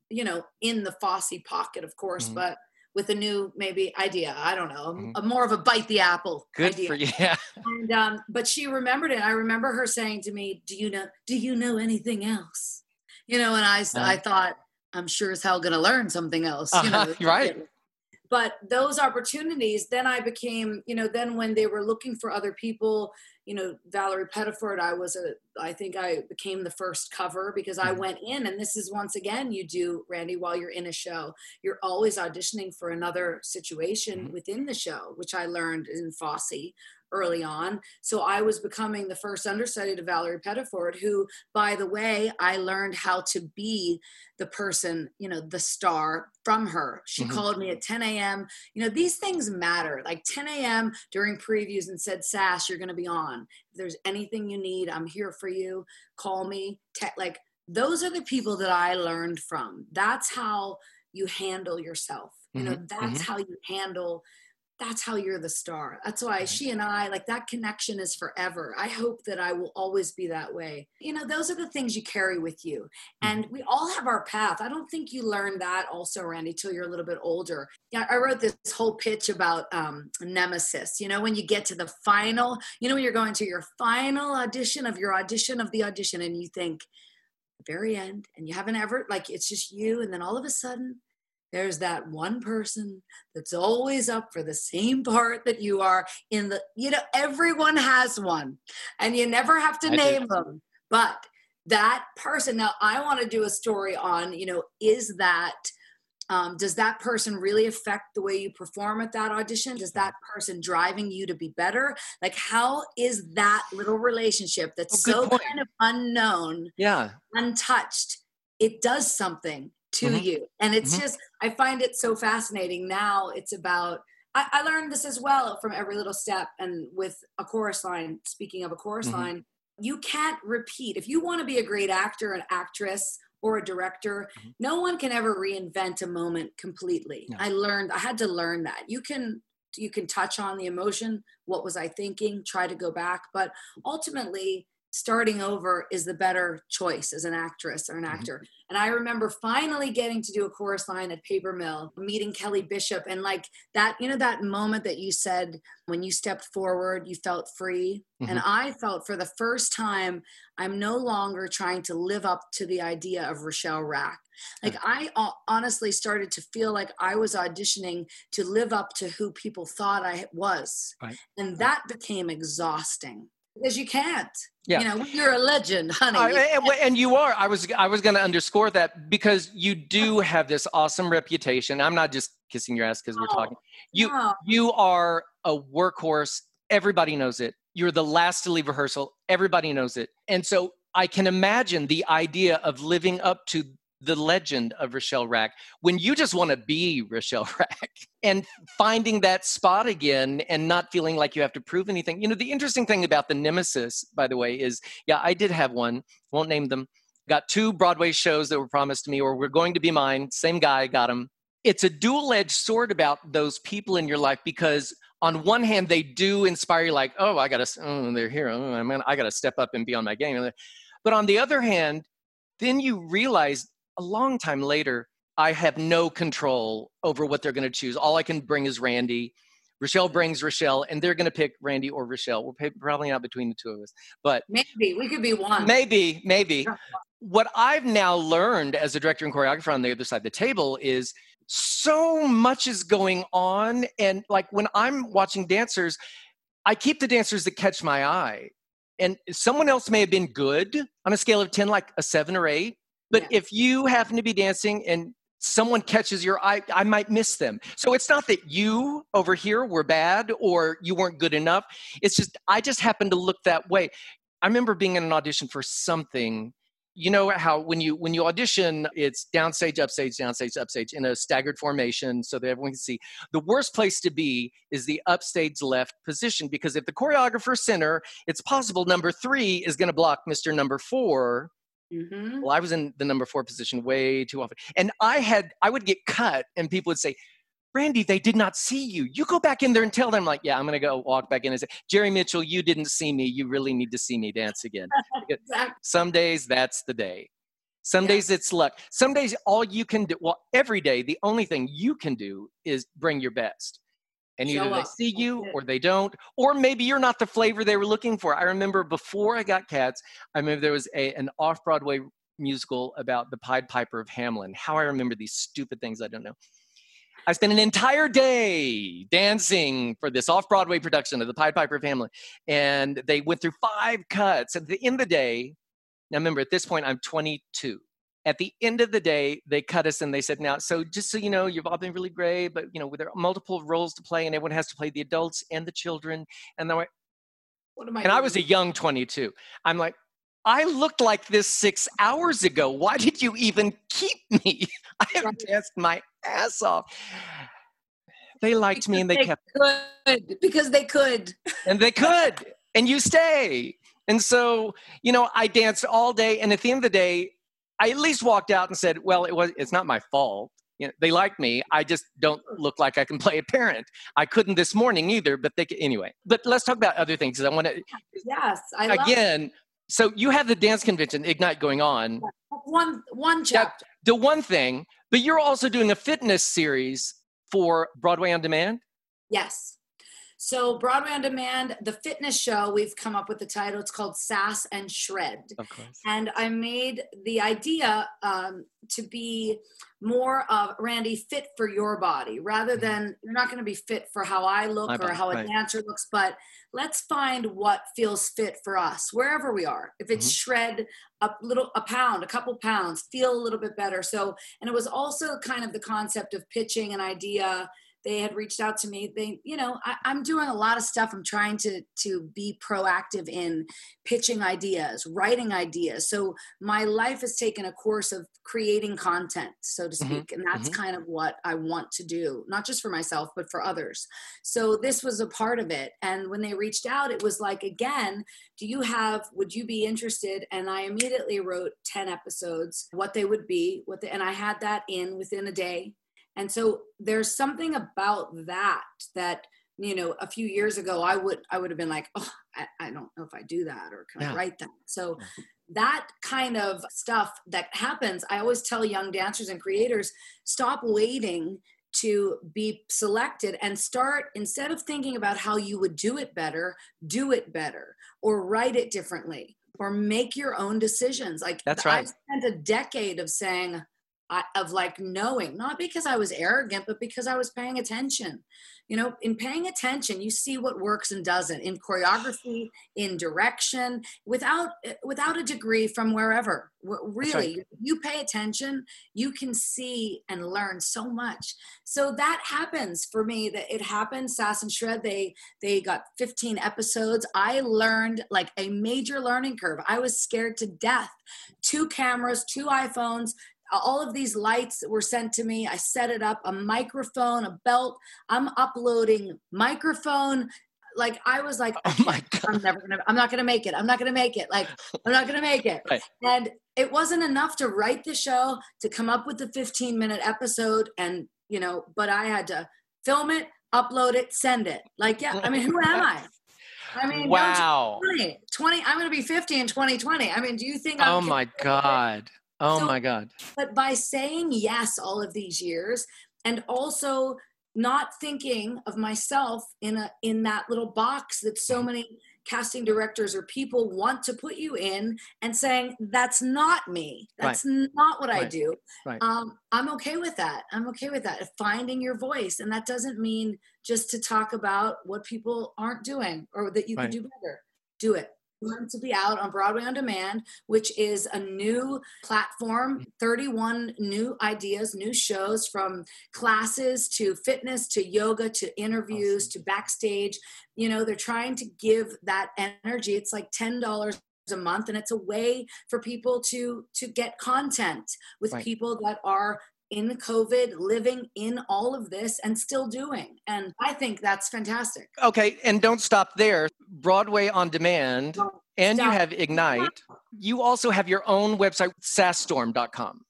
you know in the Fosse pocket of course mm-hmm. but with a new maybe idea. I don't know, mm-hmm. a, more of a bite the apple Good idea. for you. Yeah. And um, but she remembered it. I remember her saying to me, "Do you know? Do you know anything else?" You know, and I uh-huh. I thought I'm sure as hell going to learn something else. You know, uh-huh. right. But those opportunities, then I became, you know, then when they were looking for other people, you know, Valerie Pettiford, I was a, I think I became the first cover because I Mm-hmm. went in, and this is once again, you do, Randy, while you're in a show, you're always auditioning for another situation Mhm. within the show, which I learned in Fosse early on. So I was becoming the first understudy to Valerie Pettiford, who, by the way, I learned how to be the person, you know, the star from her. She Mhm. called me at 10 a.m. You know, these things matter. Like 10 a.m. during previews and said, Sas, you're going to be on. If there's anything you need, I'm here for you. Call me. Te- like, those are the people that I learned from. That's how you handle yourself. You know, Mhm, that's how you handle that's how you're the star. That's why she and I, like that connection is forever. I hope that I will always be that way. You know, those are the things you carry with you. And we all have our path. I don't think you learn that also, Randy, till you're a little bit older. Yeah, I wrote this whole pitch about um, Nemesis. You know, when you get to the final, you know, when you're going to your final audition of your audition of the audition and you think, the very end, and you haven't ever, like, it's just you. And then all of a sudden, there's that one person that's always up for the same part that you are in the you know everyone has one and you never have to I do. name them but that person now i want to do a story on you know is that um, does that person really affect the way you perform at that audition does that person driving you to be better like how is that little relationship that's Oh, so point. kind of unknown Yeah. untouched, it does something to Mhm. you. And it's Mhm. just, I find it so fascinating. Now it's about, I, I learned this as well from every little step. And with a chorus line, speaking of a chorus Mhm. line, you can't repeat. If you want to be a great actor, an actress, or a director, Mhm. no one can ever reinvent a moment completely. No. I learned, I had to learn that. You can you can touch on the emotion what was i thinking try to go back but ultimately starting over is the better choice as an actress or an Mhm. actor. And i remember finally getting to do a chorus line at paper mill meeting kelly bishop and like that you know that moment that you said when you stepped forward you felt free? And i felt for the first time i'm no longer trying to live up to the idea of Rachelle Rak. Like i uh, honestly started to feel like i was auditioning to live up to who people thought i was. Right. and that became exhausting. Because you can't Yeah. You know, you're a legend honey Uh, and, and you are. I was. I was going to underscore that because you do have this awesome reputation. I'm not just kissing your ass because we're Oh, talking. You no. you are a workhorse. Everybody knows it. You're the last to leave rehearsal. Everybody knows it. And so I can imagine the idea of living up to the legend of Rachelle Rak when you just want to be Rachelle Rak and finding that spot again and not feeling like you have to prove anything. You know, the interesting thing about the Nemesis, by the way, is yeah, I did have one. Won't name them. Got two Broadway shows that were promised to me or were going to be mine. Same guy got them. It's a dual edged sword about those people in your life because on one hand they do inspire you like oh i gotta oh, they're here oh, i mean i gotta step up and be on my game but on the other hand then you realize a long time later i have no control over what they're going to choose. All i can bring is randy. Rachelle brings Rachelle and they're going to pick randy or Rachelle. We're probably not between the two of us but maybe. We could be one. Maybe maybe. What i've now learned as a director and choreographer on the other side of the table is so much is going on and like when i'm watching dancers i keep the dancers that catch my eye. And someone else may have been good on a scale of 10 like a 7 or 8 but Yeah. if you happen to be dancing and someone catches your eye i might miss them. So it's not that you over here were bad or you weren't good enough. It's just i just happened to look that way. I remember being in an audition for something. You know how when you when you audition it's downstage upstage downstage upstage in a staggered formation so that everyone can see. The worst place to be is the upstage left position because if the choreographer center it's possible number three is going to block mr number four Mhm. well i was in the number four position way too often and i had i would get cut and people would say randy they did not see you you go back in there and tell them like yeah i'm going to go walk back in and say jerry mitchell you didn't see me you really need to see me dance again Exactly. some days that's the day some Yeah. days it's luck some days all you can do well every day the only thing you can do is bring your best and Show either they up. see you or they don't or maybe you're not the flavor they were looking for i remember before i got cats i remember there was a, an off-broadway musical about the pied piper of Hamelin how i remember these stupid things i don't know I spent an entire day dancing for this off Broadway production of the Pied Piper family. And they went through five cuts. At the end of the day, now remember, at this point, I'm 22. At the end of the day, they cut us and they said, now, so just so you know, you've all been really great, but you know, there are multiple roles to play and everyone has to play the adults and the children. And then I, what am I? And doing? I was a young 22. I'm like, I looked like this six hours ago. Why did you even keep me? I have danced my ass off. They liked because me and they, they kept could because they could. And they could. and you stay. And so, you know, I danced all day and at the end of the day, I at least walked out and said, "Well, it was it's not my fault. You know, they like me. I just don't look like I can play a parent. I couldn't this morning either, but they anyway. But let's talk about other things. Because I want to. Yes, I again so you have the dance convention ignite going on one one chapter the one thing but you're also doing a fitness series for broadway on demand yes so Broadway on Demand, the fitness show, we've come up with the title. It's called Sas and Shred. Of course. And I made the idea um, to be more of Randy fit for your body rather mm-hmm. than you're not going to be fit for how I look My or body, how a right. dancer looks, but let's find what feels fit for us wherever we are. If it's mm-hmm. shred a little a pound, a couple pounds, feel a little bit better. So, and it was also kind of the concept of pitching an idea they had reached out to me they you know I, am doing a lot of stuff i'm trying to to be proactive in pitching ideas writing ideas so my life has taken a course of creating content so to mm-hmm. speak mm-hmm. and that's mm-hmm. kind of what i want to do not just for myself but for others so this was a part of it and when they reached out it was like again do you have would you be interested and i immediately wrote 10 episodes what they would be what the, and i had that in within a day and so there's something about that that you know a few years ago i would i would have been like oh i, I don't know if i do that or can yeah. i write that? So that kind of stuff that happens i always tell young dancers and creators stop waiting to be selected and start instead of thinking about how you would do it better do it better or write it differently or make your own decisions. Like that's right. i've spent a decade of saying of like knowing, not because I was arrogant, but because I was paying attention. You know, in paying attention, you see what works and doesn't in choreography, in direction, without eh, without a degree from wherever. Really, right. you pay attention, you can see and learn so much. So that happens for me. That it happened. Sas and Shred. They they got 15 episodes. I learned like a major learning curve. I was scared to death. Two cameras, two iPhones, all of these lights were sent to me. I set it up, a microphone, a belt. I'm uploading microphone. Like I was like, oh my god, I'm never gonna, I'm not gonna make it. I'm not gonna make it. Like I'm not gonna make it. Right. And it wasn't enough to write the show, to come up with the 15 minute episode, and you know, but I had to film it, upload it, send it. Like, yeah, I mean, who am I? I mean, wow. 20, 20, I'm going to be 50 in 2020. I mean, do you think I'm Oh my God. Oh so, my God. But by saying yes all of these years and also not thinking of myself in a in that little box that so mm-hmm. many casting directors or people want to put you in and saying that's not me that's right. not what right. i do right. um, i'm okay with that i'm okay with that finding your voice and that doesn't mean just to talk about what people aren't doing or that you can do better do it going to be out on Broadway on Demand, which is a new platform, 31 new ideas, new shows from classes to fitness to yoga to interviews awesome. to backstage. You know, they're trying to give that energy. It's like $10 a month and it's a way for people to to get content with right. people that are in COVID, living in all of this and still doing. And I think that's fantastic. Okay, and don't stop there. Broadway on demand, and you have Ignite. You also have your own website, sasstorm.com.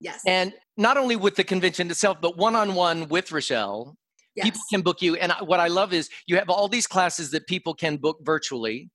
Yes. And not only with the convention itself, but one on one with Rachelle. Yes. People can book you. And what I love is you have all these classes that people can book virtually.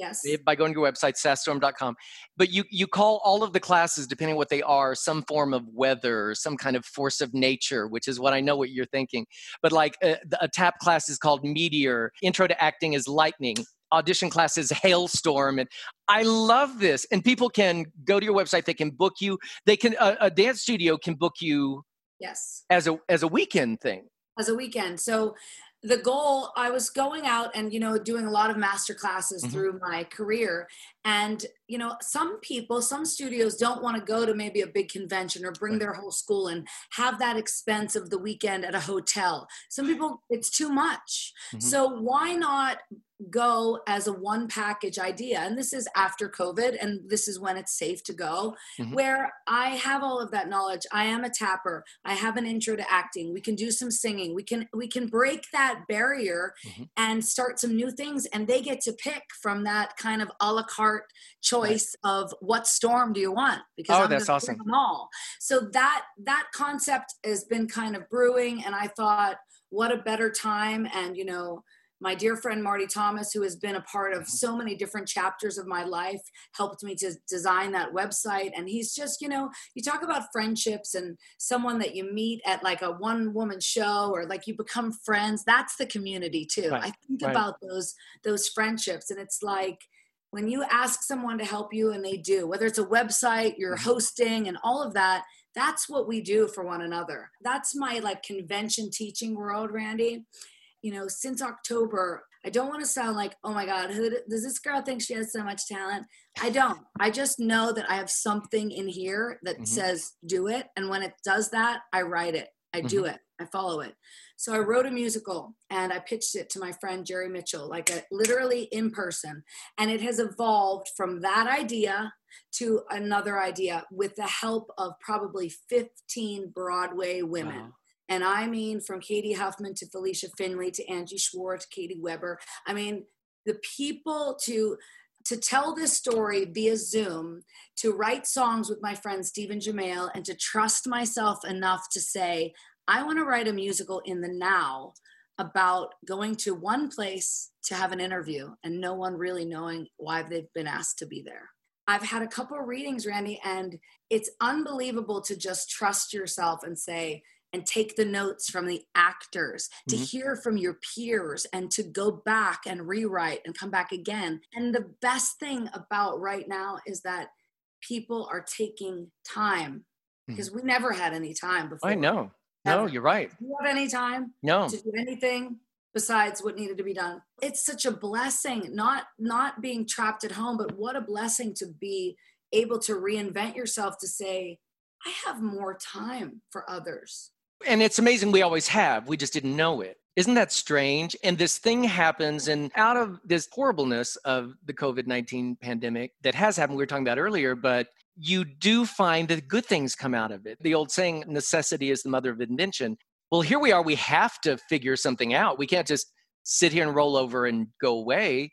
Yes. By going to your website, sasstorm.com. But you, you call all of the classes, depending on what they are, some form of weather, some kind of force of nature, which is what I know what you're thinking. But like uh, a, a tap class is called Meteor, intro to acting is lightning, audition classes hailstorm and i love this and people can go to your website they can book you they can a, a dance studio can book you Yes. As a as a weekend thing. As a weekend. So the goal i was going out and you know doing a lot of master classes mm-hmm. through my career and you know some people some studios don't want to go to maybe a big convention or bring right. their whole school and have that expense of the weekend at a hotel some people it's too much mm-hmm. so why not go as a one package idea and this is after covid and this is when it's safe to go mm-hmm. where i have all of that knowledge i am a tapper i have an intro to acting we can do some singing we can we can break that barrier mm-hmm. and start some new things and they get to pick from that kind of a la carte choice right. of what storm do you want because oh I'm that's awesome them all so that that concept has been kind of brewing and i thought what a better time and you know my dear friend Marty Thomas, who has been a part of mm-hmm. so many different chapters of my life, helped me to design that website. And he's just, you know, you talk about friendships and someone that you meet at like a one woman show or like you become friends. That's the community too. Right. I think right. about those those friendships, and it's like when you ask someone to help you and they do, whether it's a website, you're mm-hmm. hosting, and all of that. That's what we do for one another. That's my like convention teaching world, Randy you know, since October, I don't want to sound like, oh my God, who, does this girl think she has so much talent? I don't. I just know that I have something in here that mm-hmm. says do it. And when it does that, I write it, I mm-hmm. do it, I follow it. So I wrote a musical and I pitched it to my friend Jerry Mitchell, like a, literally in person. And it has evolved from that idea to another idea with the help of probably 15 Broadway women. Wow. And I mean, from Katie Huffman to Felicia Finley to Angie Schwartz, Katie Weber. I mean, the people to to tell this story via Zoom, to write songs with my friend Stephen Jamail, and to trust myself enough to say, I want to write a musical in the now about going to one place to have an interview and no one really knowing why they've been asked to be there. I've had a couple of readings, Randy, and it's unbelievable to just trust yourself and say, and take the notes from the actors, to mm-hmm. hear from your peers, and to go back and rewrite and come back again. And the best thing about right now is that people are taking time because mm-hmm. we never had any time before. I know. No, you're right. Do you have any time? No. To do anything besides what needed to be done. It's such a blessing, not not being trapped at home, but what a blessing to be able to reinvent yourself to say, I have more time for others. And it's amazing we always have. We just didn't know it. Isn't that strange? And this thing happens, and out of this horribleness of the COVID 19 pandemic that has happened, we were talking about earlier, but you do find that good things come out of it. The old saying, necessity is the mother of invention. Well, here we are. We have to figure something out. We can't just sit here and roll over and go away.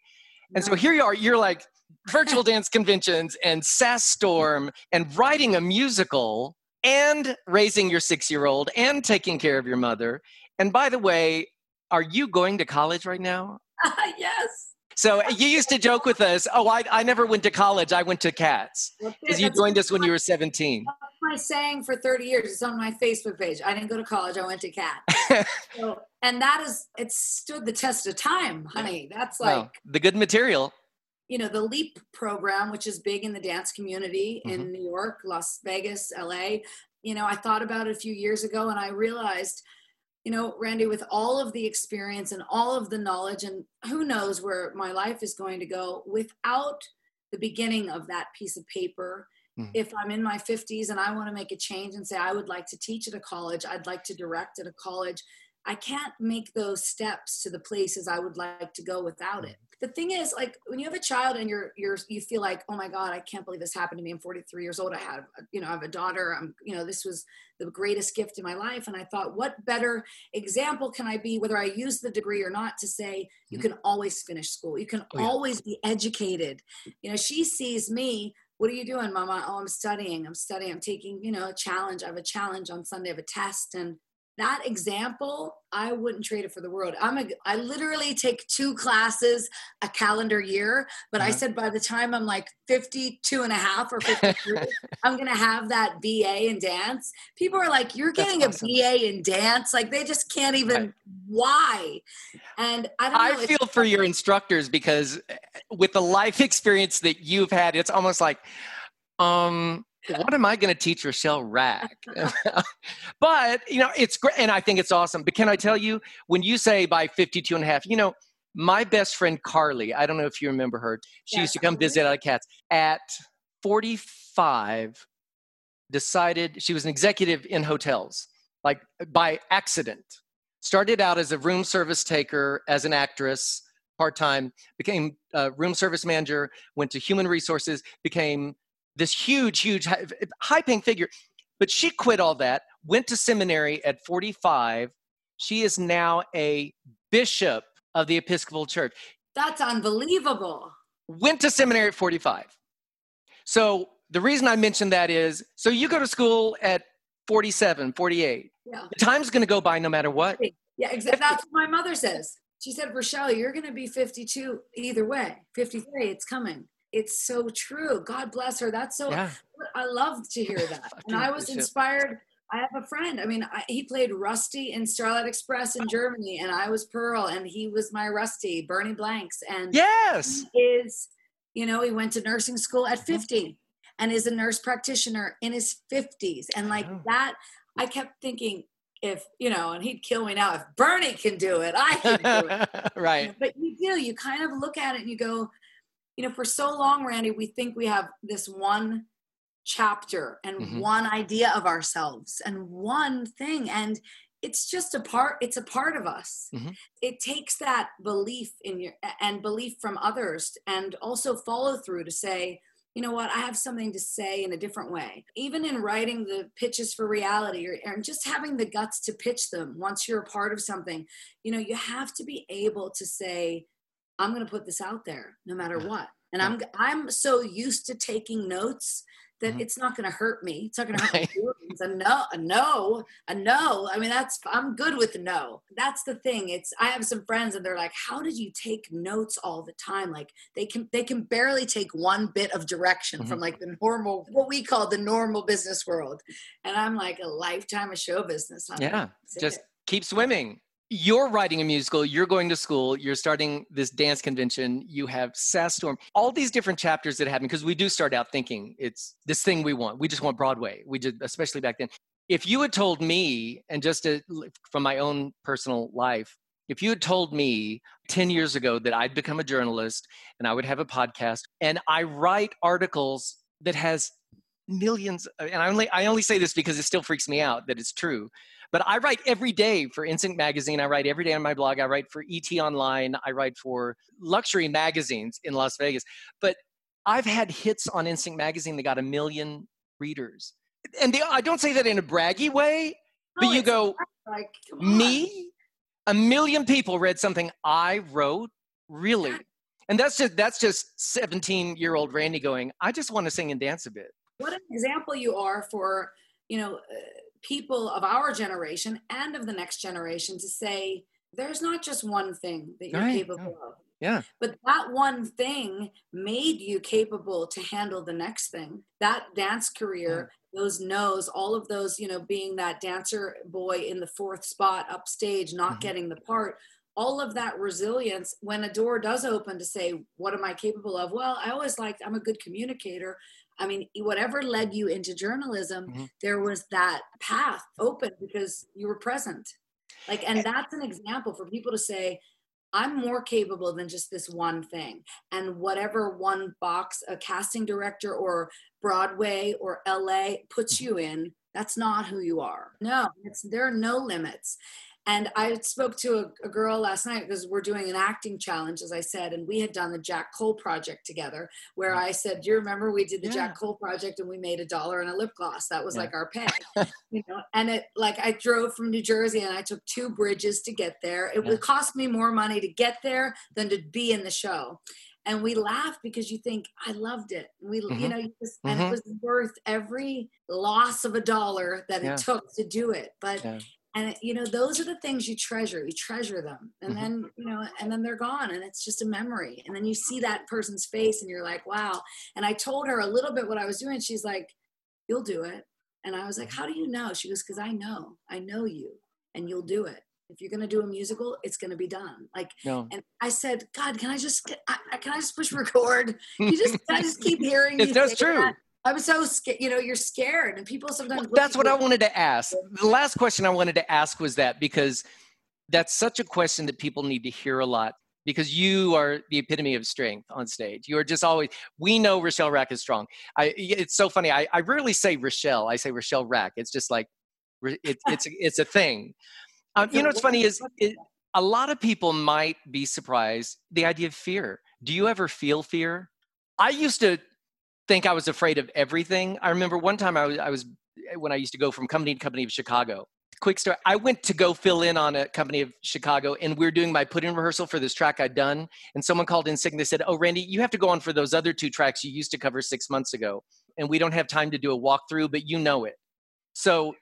And so here you are, you're like virtual dance conventions and SasStorm and writing a musical and raising your six year old and taking care of your mother. And by the way, are you going to college right now? Uh, yes. So you used to joke with us, oh, I, I never went to college. I went to CATS. Because you joined us when you were 17. That's my saying for 30 years. It's on my Facebook page. I didn't go to college. I went to CATS. so, and that is, it stood the test of time, honey. That's like well, the good material you know the leap program which is big in the dance community mm-hmm. in new york las vegas la you know i thought about it a few years ago and i realized you know randy with all of the experience and all of the knowledge and who knows where my life is going to go without the beginning of that piece of paper mm-hmm. if i'm in my 50s and i want to make a change and say i would like to teach at a college i'd like to direct at a college I can't make those steps to the places I would like to go without it. The thing is, like when you have a child and you're you're you feel like, oh my God, I can't believe this happened to me. I'm 43 years old. I have, you know, I have a daughter. I'm, you know, this was the greatest gift in my life. And I thought, what better example can I be, whether I use the degree or not, to say you mm-hmm. can always finish school. You can oh, yeah. always be educated. You know, she sees me what are you doing mama oh i'm studying i'm studying i'm taking you know a challenge i have a challenge on sunday i have a test and that example i wouldn't trade it for the world i'm a i literally take two classes a calendar year but uh-huh. i said by the time i'm like 52 and a half or 53 i'm gonna have that ba in dance people are like you're getting awesome. a ba in dance like they just can't even right. why and i don't know, i feel for your instructors because eh, with the life experience that you've had it's almost like um what am I going to teach Rachelle Rak? Uh-huh. but, you know, it's great. And I think it's awesome. But can I tell you, when you say by 52 and a half, you know, my best friend Carly, I don't know if you remember her, she yes, used to come visit out of cats at 45, decided she was an executive in hotels, like by accident. Started out as a room service taker, as an actress, part time, became a room service manager, went to human resources, became this huge, huge, high paying figure. But she quit all that, went to seminary at 45. She is now a bishop of the Episcopal Church. That's unbelievable. Went to seminary at 45. So the reason I mentioned that is so you go to school at 47, 48. Yeah. The time's going to go by no matter what. Yeah, exactly. That's what my mother says. She said, Rachelle, you're going to be 52 either way. 53, it's coming. It's so true. God bless her. That's so, yeah. I love to hear that. and I was inspired. I have a friend. I mean, I, he played Rusty in Starlight Express in Germany, and I was Pearl, and he was my Rusty, Bernie Blanks. And yes, is you know, he went to nursing school at mm-hmm. 50 and is a nurse practitioner in his 50s. And like oh. that, I kept thinking, if you know, and he'd kill me now. If Bernie can do it, I can do it. right. But you do. You kind of look at it and you go, you know, for so long, Randy, we think we have this one chapter and mm-hmm. one idea of ourselves and one thing and it's just a part it's a part of us mm-hmm. it takes that belief in your and belief from others and also follow through to say you know what, I have something to say in a different way. Even in writing the pitches for reality or, and just having the guts to pitch them once you're a part of something, you know, you have to be able to say, I'm going to put this out there no matter what. And I'm I'm so used to taking notes that mm-hmm. it's not going to hurt me. It's not going to hurt right. my feelings. A no, a no, a no. I mean, that's I'm good with no. That's the thing. It's I have some friends and they're like, "How did you take notes all the time? Like they can they can barely take one bit of direction mm-hmm. from like the normal what we call the normal business world." And I'm like, a lifetime of show business. I'm yeah, just it. keep swimming you're writing a musical, you're going to school, you're starting this dance convention, you have Sas Storm, all these different chapters that happen because we do start out thinking it's this thing we want. We just want Broadway. We did, especially back then. If you had told me, and just to, from my own personal life, if you had told me 10 years ago that I'd become a journalist and I would have a podcast and I write articles that has millions uh, and I only I only say this because it still freaks me out that it's true but I write every day for Instinct Magazine. I write every day on my blog. I write for ET Online. I write for luxury magazines in Las Vegas. But I've had hits on Instinct Magazine that got a million readers. And they, I don't say that in a braggy way, but you go, like, me? A million people read something I wrote? Really? And that's just that's just 17 year old Randy going, I just want to sing and dance a bit. What an example you are for, you know, uh, people of our generation and of the next generation to say there's not just one thing that you're right. capable of. Yeah. But that one thing made you capable to handle the next thing. That dance career, yeah. those no's, all of those, you know, being that dancer boy in the fourth spot upstage, not mm-hmm. getting the part, all of that resilience when a door does open to say, What am I capable of? Well, I always like, I'm a good communicator. I mean, whatever led you into journalism, mm-hmm. there was that path open because you were present. Like, and that's an example for people to say, I'm more capable than just this one thing. And whatever one box a casting director or Broadway or LA puts mm-hmm. you in, that's not who you are. No, there are no limits. And I spoke to a, a, girl last night because we're doing an acting challenge, as I said, and we had done the Jack Cole project together. Where mm. I said, "Do you remember we did the yeah. Jack Cole project and we made a dollar and a lip gloss? That was yeah. like our pay, you know." And it like I drove from New Jersey and I took two bridges to get there. It yeah. would cost me more money to get there than to be in the show. And we laugh because you think I loved it. We, mm-hmm. you know, you just, mm-hmm. and it mm-hmm. was worth every loss of a dollar that it took to do it. But and you know those are the things you treasure you treasure them. And mm-hmm. then you know and then they're gone and it's just a memory. And then you see that person's face and you're like wow. And i told her a little bit what i was doing she's like you'll do it. And i was like how do you know? She goes because i know. I know you and you'll do it. If you're going to do a musical it's going to be done. Like no. and i said god can i just I, can i just push record? You just i just keep hearing it's that's true that? I'm so scared. You know, you're scared, and people sometimes. Well, that's what I wanted to ask. The last question I wanted to ask was that because that's such a question that people need to hear a lot because you are the epitome of strength on stage. You are just always. We know Rachelle Rak is strong. I. It's so funny. I, I rarely say Rachelle. I say Rachelle Rak. It's just like, it, it's it's a thing. Um, you know what's funny is it, a lot of people might be surprised the idea of fear. Do you ever feel fear? I used to think I was afraid of everything. I remember one time I was, I was when I used to go from company to company of Chicago. Quick story. I went to go fill in on a company of Chicago, and we are doing my put-in rehearsal for this track I'd done. And someone called in sick, and they said, "Oh, Randy, you have to go on for those other two tracks you used to cover six months ago, and we don't have time to do a walkthrough, but you know it." So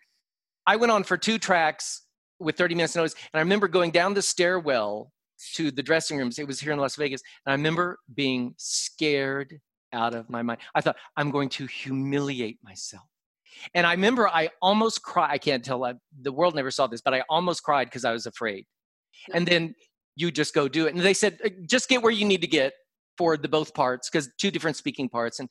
I went on for two tracks with 30 minutes notice, and I remember going down the stairwell to the dressing rooms. It was here in Las Vegas, and I remember being scared out of my mind. I thought, I'm going to humiliate myself. And I remember I almost cried. I can't tell, I, the world never saw this, but I almost cried because I was afraid. And then you just go do it. And they said, uh, just get where you need to get for the both parts because two different speaking parts. And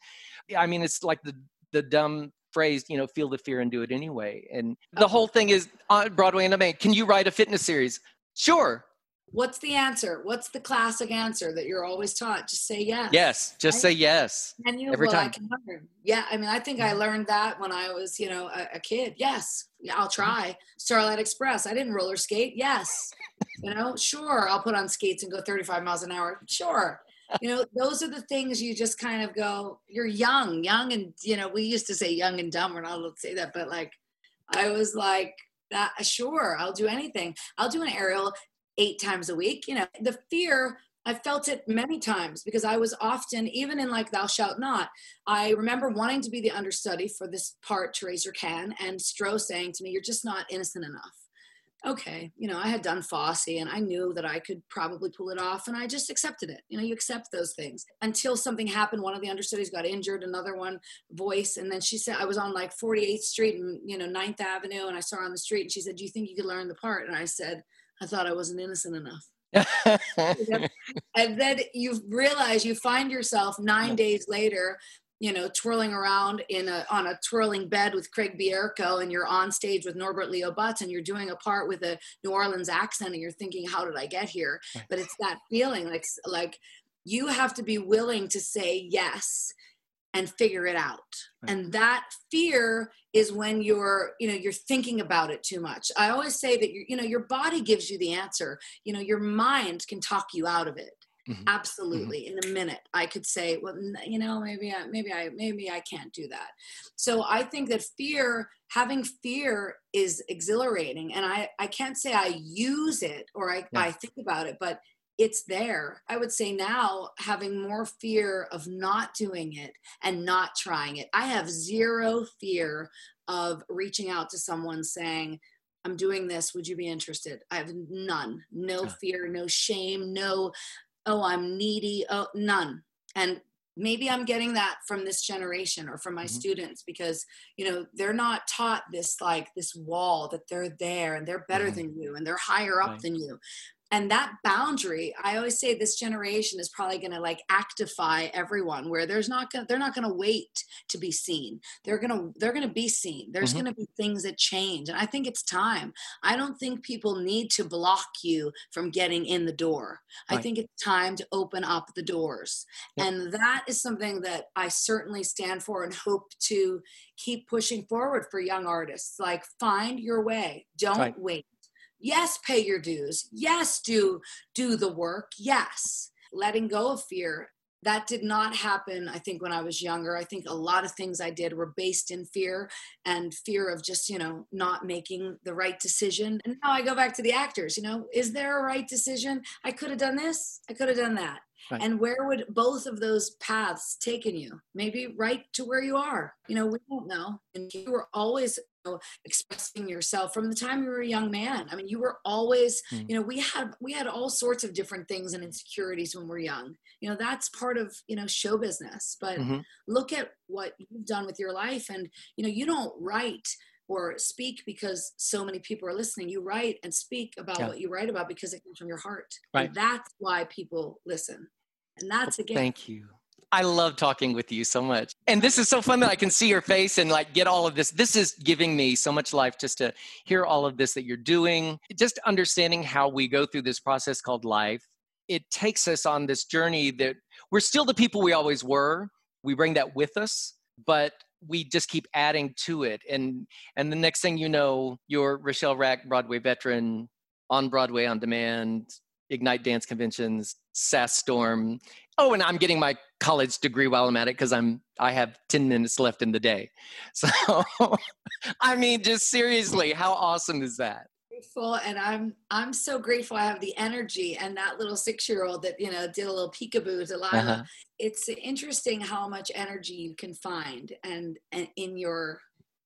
I mean, it's like the, the dumb phrase, you know, feel the fear and do it anyway. And the whole thing is on Broadway and the main. Can you write a fitness series? Sure. What's the answer? What's the classic answer that you're always taught? Just say yes. Yes, just right? say yes. And you every well, time. I. Yeah, I mean, I think I mm-hmm. learned that when I was, you know, a, a kid. Yes, I'll mm-hmm. try. Starlight Express. I didn't roller skate. Yes, you know, sure. I'll put on skates and go 35 miles an hour. Sure. You know, those are the things you just kind of go. You're young, young, and you know, we used to say young and dumb. We're not allowed to say that, but like, I was like, that sure i'll do anything i'll do an aerial eight times a week. You know, the fear, I felt it many times because I was often, even in like Thou Shalt Not, I remember wanting to be the understudy for this part your can, and Stroh saying to me, You're just not innocent enough. Okay, you know, I had done Fosse and I knew that I could probably pull it off, and I just accepted it. You know, you accept those things until something happened. One of the understudies got injured, another one voice, and then she said, I was on like 48th Street and, you know, 9th Avenue, and I saw her on the street, and she said, Do you think you could learn the part? And I said, I thought I wasn't innocent enough. and then you realize you find yourself nine days later you know twirling around in a on a twirling bed with craig bierko and you're on stage with norbert leo butz and you're doing a part with a new orleans accent and you're thinking how did i get here? But it's that feeling like like you have to be willing to say yes and figure it out right. and that fear is when you're you know you're thinking about it too much i always say that you you know your body gives you the answer you know your mind can talk you out of it mm-hmm. absolutely mm-hmm. in a minute i could say well you know maybe i maybe i maybe i can't do that so i think that fear having fear is exhilarating and i i can't say i use it or i yeah. i think about it but it's there. I would say now having more fear of not doing it and not trying it. I have zero fear of reaching out to someone saying, I'm doing this. Would you be interested? I have none. No fear, no shame, no, oh, I'm needy. Oh, none. And maybe I'm getting that from this generation or from my mm-hmm. students because, you know, they're not taught this like this wall that they're there and they're better mm-hmm. than you and they're higher up right. than you and that boundary i always say this generation is probably going to like actify everyone where there's not gonna they're not going to wait to be seen they're going to they're going to be seen there's mm-hmm. going to be things that change and i think it's time i don't think people need to block you from getting in the door right. i think it's time to open up the doors yep. and that is something that i certainly stand for and hope to keep pushing forward for young artists like find your way don't right. wait yes pay your dues. Yes do do the work. Yes. Letting go of fear. That did not happen i think when i was younger. I think a lot of things i did were based in fear and fear of just you know not making the right decision. And now i go back to the actors you know is there a right decision? I could have done this. I could have done that. Right. And where would both of those paths taken you? Maybe right to where you are. You know, we don't know. And you were always know, expressing yourself from the time you were a young man. I mean, you were always, mm. you know, we had we had all sorts of different things and insecurities when we're young. You know, that's part of you know show business. But mm-hmm. look at what you've done with your life, and you know, you don't write or speak because so many people are listening. You write and speak about yeah. what you write about because it comes from your heart. Right. And that's why people listen. And that's again. Thank you. I love talking with you so much. And this is so fun that I can see your face and like get all of this. This is giving me so much life just to hear all of this that you're doing, just understanding how we go through this process called life. It takes us on this journey that we're still the people we always were. We bring that with us, but we just keep adding to it. And and the next thing you know, you're Rachelle Rak, Broadway veteran, on Broadway on demand, Ignite Dance Conventions, Sas Storm. Oh, and I'm getting my college degree while I'm at it because I'm I have 10 minutes left in the day. So I mean, just seriously, how awesome is that? Grateful, and I'm I'm so grateful I have the energy and that little six year old that you know did a little peekaboo to Lila. Uh-huh. It's interesting how much energy you can find and, and in your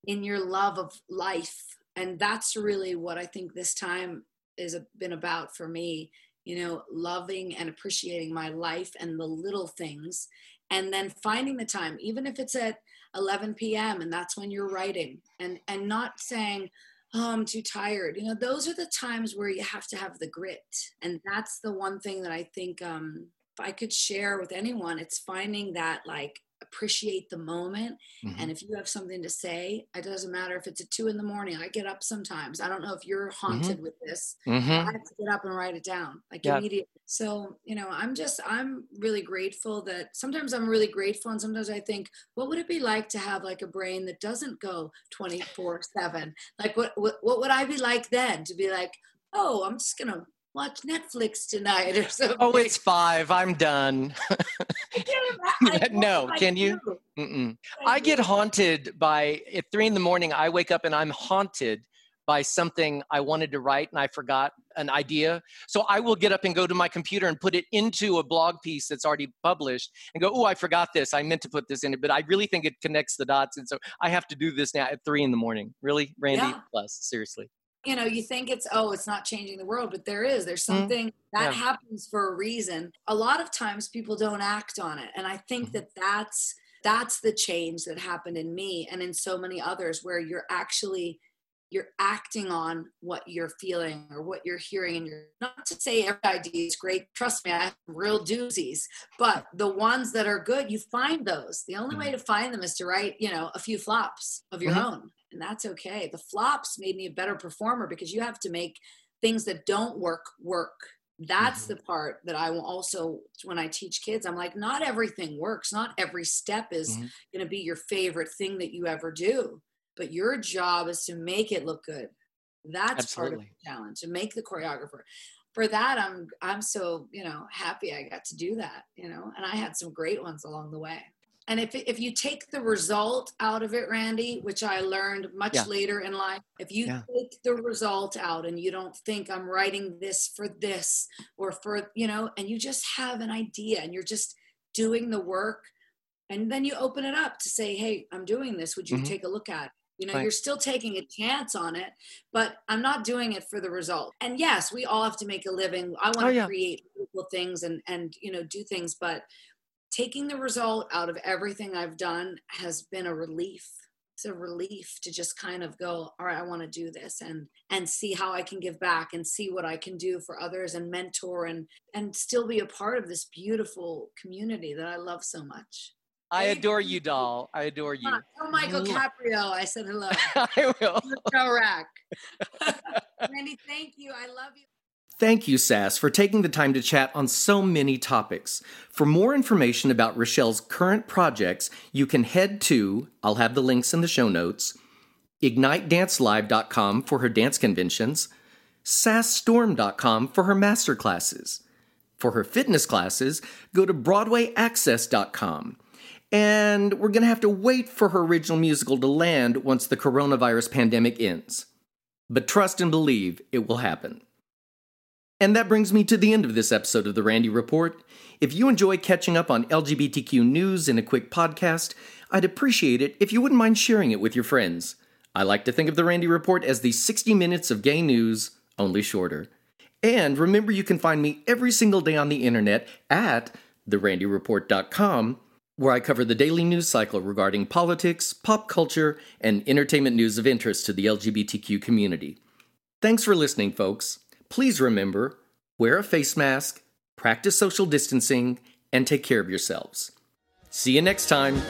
in your love of life, and that's really what I think this time has been about for me you know, loving and appreciating my life and the little things. And then finding the time, even if it's at 11 p.m. and that's when you're writing, and and not saying, "Oh, I'm too tired." You know, those are the times where you have to have the grit, and that's the one thing that I think um, I could share with anyone, it's finding that like appreciate the moment. Mm-hmm. And if you have something to say, it doesn't matter if it's at two in the morning. I get up sometimes. I don't know if you're haunted mm-hmm. with this. Mm-hmm. I have to get up and write it down like yep. immediately. So, you know, I'm just, I'm really grateful that sometimes I'm really grateful. And sometimes I think, what would it be like to have like a brain that doesn't go 24 seven? Like what, what, what would I be like then to be like, oh, I'm just going to watch Netflix tonight or something. Oh, it's five. I'm done. no, can you? I get haunted by at three in the morning. I wake up and I'm haunted by something I wanted to write and I forgot an idea. So I will get up and go to my computer and put it into a blog piece that's already published and go, oh, I forgot this. I meant to put this in it, but I really think it connects the dots. And so I have to do this now at three in the morning. Really, Randy? Yeah. Plus, seriously you know you think it's oh it's not changing the world but there is there's mm-hmm. something mm-hmm. that yeah. happens for a reason a lot of times people don't act on it and i think mm-hmm. that that's that's the change that happened in me and in so many others where you're actually you're acting on what you're feeling or what you're hearing and you're not to say every idea is great trust me i have real doozies but the ones that are good you find those the only way mm-hmm. to find them is to write you know a few flops of your mm-hmm. own and that's okay. The flops made me a better performer because you have to make things that don't work work. That's mm-hmm. the part that I will also, when I teach kids, I'm like, not everything works. Not every step is mm-hmm. going to be your favorite thing that you ever do, but your job is to make it look good. That's Absolutely. part of the challenge to make the choreographer. For that, I'm I'm so you know happy I got to do that. You know, and I had some great ones along the way. And if, if you take the result out of it, Randy, which I learned much yeah. later in life, if you yeah. take the result out and you don't think I'm writing this for this or for, you know, and you just have an idea and you're just doing the work, and then you open it up to say, hey, I'm doing this. Would you mm-hmm. take a look at it? You know, right. you're still taking a chance on it, but I'm not doing it for the result. And yes, we all have to make a living. I want to oh, yeah. create cool things and and you know do things, but taking the result out of everything I've done has been a relief. It's a relief to just kind of go, all right, I want to do this and and see how I can give back and see what I can do for others and mentor and and still be a part of this beautiful community that I love so much. I adore you, doll. I adore you. Oh, Michael Caprio. I said hello. I will. Joe Rak. Randy, thank you. I love you. Thank you, Sas, for taking the time to chat on so many topics. For more information about Rachelle's current projects, you can head to, I'll have the links in the show notes, ignitedancelive.com for her dance conventions, sasstorm.com for her master classes. For her fitness classes, go to broadwayaccess.com. And we're going to have to wait for her original musical to land once the coronavirus pandemic ends. But trust and believe it will happen. And that brings me to the end of this episode of The Randy Report. If you enjoy catching up on LGBTQ news in a quick podcast, I'd appreciate it if you wouldn't mind sharing it with your friends. I like to think of The Randy Report as the 60 minutes of gay news, only shorter. And remember, you can find me every single day on the internet at therandyreport.com, where I cover the daily news cycle regarding politics, pop culture, and entertainment news of interest to the LGBTQ community. Thanks for listening, folks please remember wear a face mask, practice social distancing, and take care of yourselves. See you next time.